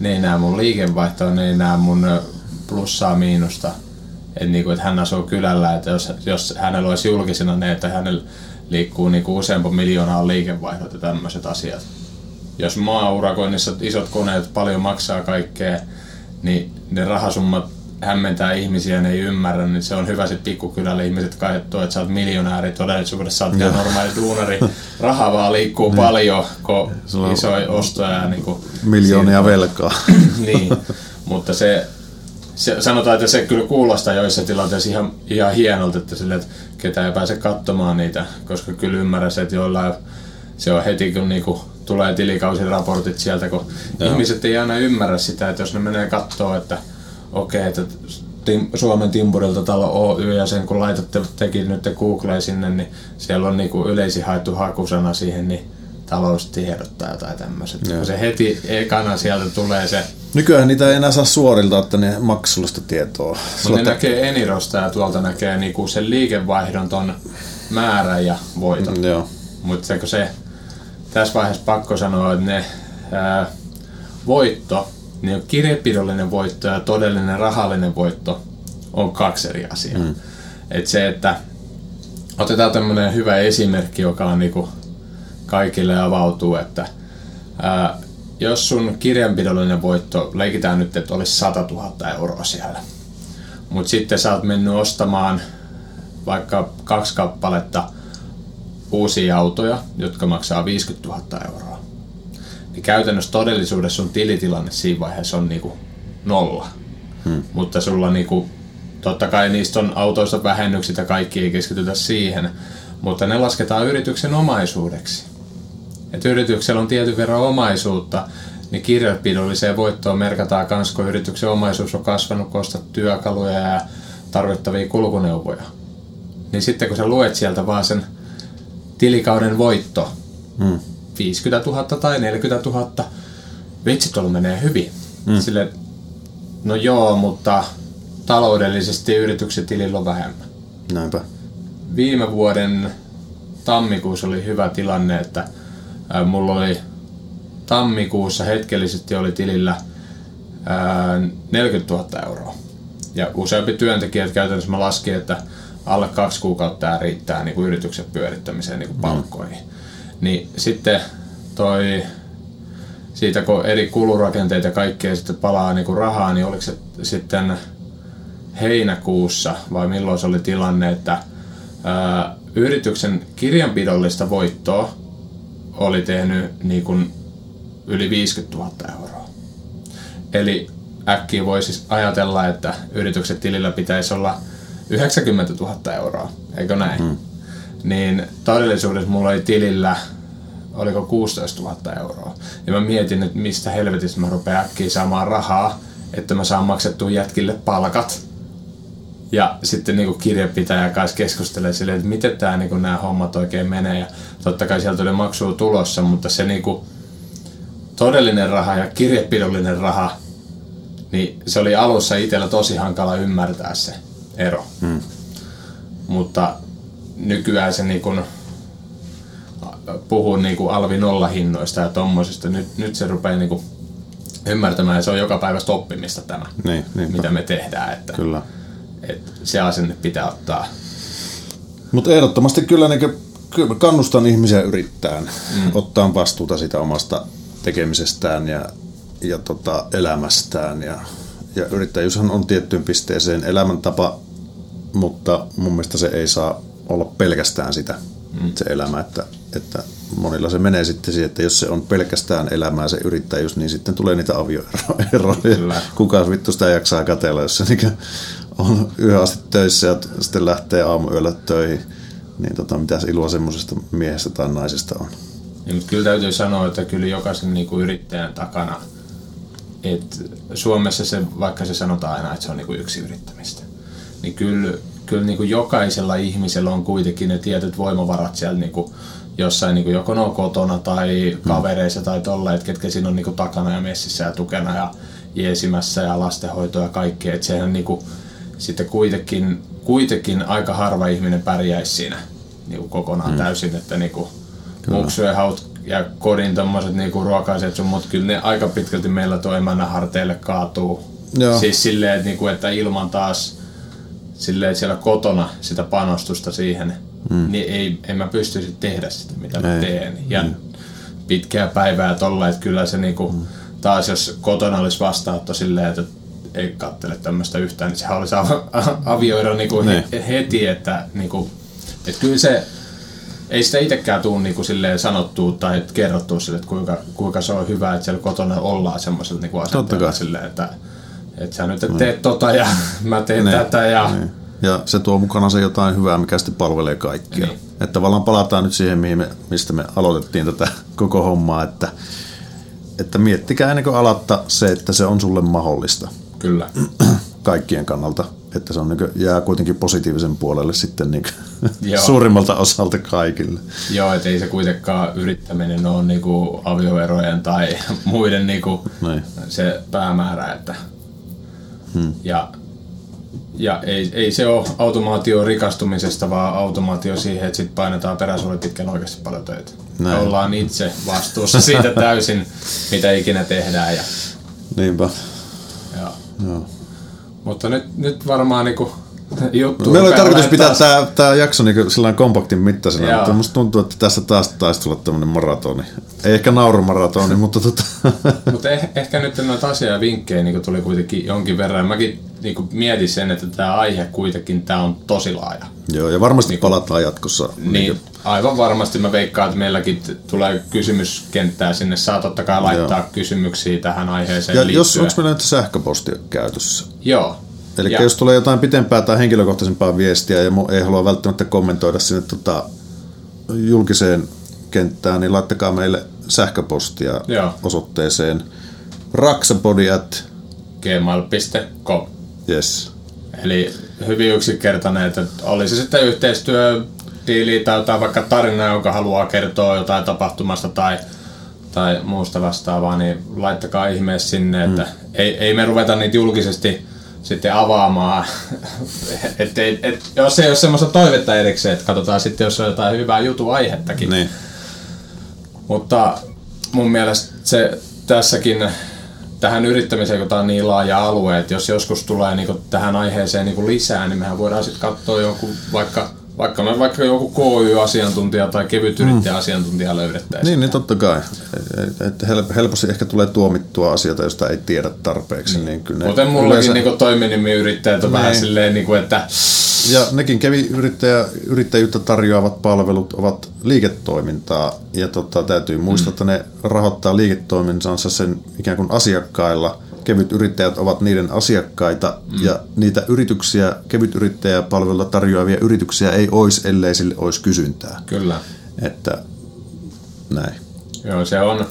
Ne ei näe mun liikevaihtoa, ne ei näe mun plussaa, miinusta. Että niinku, et hän asuu kylällä, että jos, jos hänellä olisi julkisena ne, että hänellä liikkuu niinku useampi miljoonaa liikevaihdot ja tämmöiset asiat. Jos maaurakoinnissa isot koneet paljon maksaa kaikkea, niin ne rahasummat hämmentää ihmisiä, ne ei ymmärrä, niin se on hyvä sitten pikkukylällä ihmiset katsoo, että sä oot miljonääri, todellisuudessa sä oot normaali duunari, raha vaan liikkuu niin. paljon, kun isoja ostoja. Niin kuin, Miljoonia velkaa. niin, mutta se, se, sanotaan, että se kyllä kuulostaa joissa tilanteissa ihan, ihan hienolta, että, sille, että ketä ei pääse katsomaan niitä, koska kyllä ymmärrä se, että jollain se on heti kun niinku tulee tilikausiraportit sieltä, kun Joo. ihmiset ei aina ymmärrä sitä, että jos ne menee katsoa, että okei, okay, että Tim, Suomen Timpurilta talo Oy ja sen kun laitatte teki nyt Googleen sinne, niin siellä on niinku yleisin haettu hakusana siihen, niin taloustiedot tai jotain tämmöiset. Se heti ekana sieltä tulee se Nykyään niitä ei enää saa suorilta, että ne maksullista tietoa. Mutta ne näkee Enirosta ja tuolta näkee niinku sen liikevaihdon ton määrän ja voiton. Mm, joo. Mutta se, se, tässä vaiheessa pakko sanoa, että ne ää, voitto, niin kirjepidollinen voitto ja todellinen rahallinen voitto on kaksi eri asiaa. Mm. Et se, että otetaan tämmöinen hyvä esimerkki, joka on niinku kaikille avautuu, että ää, jos sun kirjanpidollinen voitto, leikitään nyt, että olisi 100 000 euroa siellä, mutta sitten sä oot mennyt ostamaan vaikka kaksi kappaletta uusia autoja, jotka maksaa 50 000 euroa, niin käytännössä todellisuudessa sun tilitilanne siinä vaiheessa on niinku nolla. Hmm. Mutta sulla niinku, totta kai niistä on autoista vähennykset ja kaikki ei keskitytä siihen, mutta ne lasketaan yrityksen omaisuudeksi että yrityksellä on tietyn verran omaisuutta, niin kirjanpidolliseen voittoon merkataan myös, kun yrityksen omaisuus on kasvanut, kun työkaluja ja tarvittavia kulkuneuvoja. Niin sitten kun sä luet sieltä vaan sen tilikauden voitto, hmm. 50 000 tai 40 000, vitsi tuolla menee hyvin. Hmm. Sille, no joo, mutta taloudellisesti yrityksen tilillä on vähemmän. Näinpä. Viime vuoden tammikuussa oli hyvä tilanne, että Mulla oli tammikuussa hetkellisesti oli tilillä 40 000 euroa. Ja useampi työntekijät käytännössä mä laskin, että alle kaksi kuukautta tämä riittää niin kuin yrityksen pyörittämiseen niin kuin mm. palkkoihin. Mm. Niin sitten toi, siitä kun eri kulurakenteita ja kaikkea sitten palaa niin kuin rahaa, niin oliko se sitten heinäkuussa vai milloin se oli tilanne, että ää, yrityksen kirjanpidollista voittoa oli tehnyt niin kuin yli 50 000 euroa. Eli äkkiä voisi siis ajatella, että yrityksen tilillä pitäisi olla 90 000 euroa, eikö näin? Hmm. Niin todellisuudessa mulla oli tilillä, oliko 16 000 euroa. Ja mä mietin, että mistä helvetistä mä rupean äkkiä saamaan rahaa, että mä saan maksettua jätkille palkat ja sitten niin kirjanpitäjä kanssa keskustelee silleen, että miten tämä niin nämä hommat oikein menee. Ja totta kai sieltä oli maksua tulossa, mutta se niin kuin, todellinen raha ja kirjepidollinen raha, niin se oli alussa itsellä tosi hankala ymmärtää se ero. Hmm. Mutta nykyään se niin kuin, puhuu niin kuin alvi nollahinnoista ja tommosista. Nyt, nyt se rupeaa niin kuin ymmärtämään ja se on joka päivästä oppimista tämä, niin, mitä me tehdään. Että, Kyllä että se asenne pitää ottaa. Mutta ehdottomasti kyllä, niin kyllä kannustan ihmisiä yrittää mm. ottaa vastuuta siitä omasta tekemisestään ja, ja tota, elämästään. Ja, ja yrittäjyyshän on tiettyyn pisteeseen elämäntapa, mutta mun mielestä se ei saa olla pelkästään sitä, mm. se elämä, että, että monilla se menee sitten siihen, että jos se on pelkästään elämää se yrittäjyys, niin sitten tulee niitä avioeroja. Kuka vittu sitä jaksaa katella, jos se niin on yhä asti töissä ja sitten lähtee aamuyöllä töihin, niin tota, mitäs ilua semmoisesta miehestä tai naisesta on? Niin, mutta kyllä täytyy sanoa, että kyllä jokaisen niin kuin yrittäjän takana, että Suomessa se, vaikka se sanotaan aina, että se on niin kuin yksi yrittämistä, niin kyllä, kyllä niin kuin jokaisella ihmisellä on kuitenkin ne tietyt voimavarat siellä niin kuin jossain niin kuin joko on kotona tai hmm. kavereissa tai tolla, että ketkä siinä on niin kuin takana ja messissä ja tukena ja jeesimässä ja lastenhoitoa ja kaikkea. Että sehän niin kuin, sitten kuitenkin, kuitenkin aika harva ihminen pärjäisi siinä niin kuin kokonaan mm. täysin, että niin kuin muksujen haut ja kodin tommoset niinku ruokaiset sun, mutta kyllä ne aika pitkälti meillä tuo emännän harteille kaatuu. Joo. Siis silleen, että, niinku, että ilman taas silleen siellä kotona sitä panostusta siihen, mm. niin ei, en mä pystyisi tehdä sitä, mitä ei. mä teen. Ja mm. pitkää päivää tolla, että kyllä se niinku, mm. taas jos kotona olisi vastaanotto silleen, että ei kattele tämmöistä yhtään, niin sehän olisi avioida niinku niin. heti, että niinku, et kyllä se, ei sitä itsekään tule niinku silleen sanottua tai kerrottua sille, että kuinka, kuinka se on hyvä, että siellä kotona ollaan semmoisella niinku asenteella silleen, että että sä nyt et niin. tota ja mä teen niin. tätä ja... Niin. Ja se tuo mukana se jotain hyvää, mikä sitten palvelee kaikkia. Niin. Että tavallaan palataan nyt siihen, mihin me, mistä me aloitettiin tätä koko hommaa, että, että miettikää ennen kuin alatta se, että se on sulle mahdollista. Kyllä. Kaikkien kannalta. että se on niin jää kuitenkin positiivisen puolelle sitten niin suurimmalta osalta kaikille. Joo, että ei se kuitenkaan yrittäminen ole niinku avioerojen tai muiden niinku Niin. se päämäärä. Että hmm. Ja, ja ei, ei se ole automaatio rikastumisesta, vaan automaatio siihen, että sit painetaan peräsuoli pitkän oikeasti paljon töitä. Näin. Me ollaan itse vastuussa siitä täysin, mitä ikinä tehdään. Ja, Niinpä. Mutta nyt, nyt varmaan niinku juttu Meillä oli tarkoitus pitää taas- tämä, tämä jakso niin kompaktin mittaisena, Joo. mutta musta tuntuu, että tässä taas taisi tulla tämmöinen maratoni. Ei ehkä naurumaratoni, mutta tota, Mutta eh, ehkä nyt noita asiaa ja vinkkejä niin tuli kuitenkin jonkin verran. Mäkin niin mietin sen, että tämä aihe kuitenkin tää on tosi laaja. joo, ja varmasti palataan jatkossa. Niin, aivan varmasti mä veikkaan, että meilläkin tulee kysymyskenttää sinne. Saa totta kai laittaa Joo. kysymyksiä tähän aiheeseen Ja liittyen. jos, onko meillä nyt sähköposti käytössä? Joo. Eli Ja- jos tulee jotain pitempää tai henkilökohtaisempaa viestiä ja ei halua välttämättä kommentoida sinne tota, julkiseen kenttään, niin laittakaa meille sähköpostia Joo. osoitteeseen raksapodi at gmail.com. yes. Eli hyvin yksinkertainen, että oli se sitten yhteistyö, diili tai jotain vaikka tarina, jonka haluaa kertoa jotain tapahtumasta tai, tai muusta vastaavaa, niin laittakaa ihmeessä sinne, että ei, ei me ruveta niitä julkisesti sitten avaamaan. et, et, et, jos ei ole semmoista toivetta erikseen, että katsotaan sitten, jos on jotain hyvää jutuaihettakin. Niin. Mutta mun mielestä se tässäkin tähän yrittämiseen, kun tämä on niin laaja alue, että jos joskus tulee niinku tähän aiheeseen niinku lisää, niin mehän voidaan sitten katsoa joku vaikka, vaikka me vaikka joku KY-asiantuntija tai kevyt yrittäjä-asiantuntija löydettäisiin. Niin, niin totta kai. Et- et hel- helposti ehkä tulee tuomittua asioita, joista ei tiedä tarpeeksi. Niin kyllä Kuten mullakin yleensä- niinku toiminimiyrittäjät on vähän Niin. silleen, niinku, että Ja nekin kävi yrittäjä, yrittäjyyttä tarjoavat palvelut ovat liiketoimintaa ja tota, täytyy muistaa, että ne rahoittaa liiketoimintansa sen ikään kuin asiakkailla. Kevyt yrittäjät ovat niiden asiakkaita mm. ja niitä yrityksiä, kevyt yrittäjäpalveluita tarjoavia yrityksiä ei olisi, ellei sille olisi kysyntää. kyllä, Että näin. Joo, se on.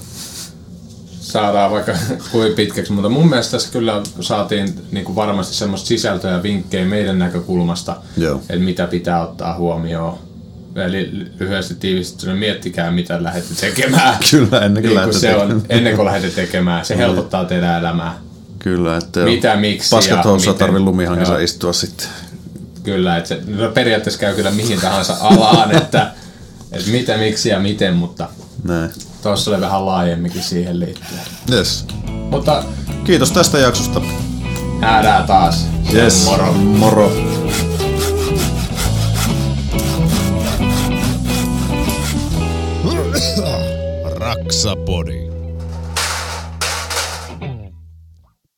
Saadaan vaikka kuin pitkäksi, mutta mun mielestä tässä kyllä saatiin niin kuin varmasti semmoista sisältöä ja vinkkejä meidän näkökulmasta, Joo. että mitä pitää ottaa huomioon. Eli lyhyesti tiivistettynä miettikää, mitä lähdette tekemään. Kyllä, ennen kuin niin kuin se on, tekemään. ennen kuin lähdette tekemään. Se helpottaa teidän elämää. Kyllä, että Mitä, miksi paskat housussa tarvii lumihangessa istua sitten. Kyllä, että se no periaatteessa käy kyllä mihin tahansa alaan, että, että mitä, miksi ja miten, mutta Näin. tuossa oli vähän laajemminkin siihen liittyen. Yes. Mutta Kiitos tästä jaksosta. nähdään taas. Yes. Moro. Moro. Rock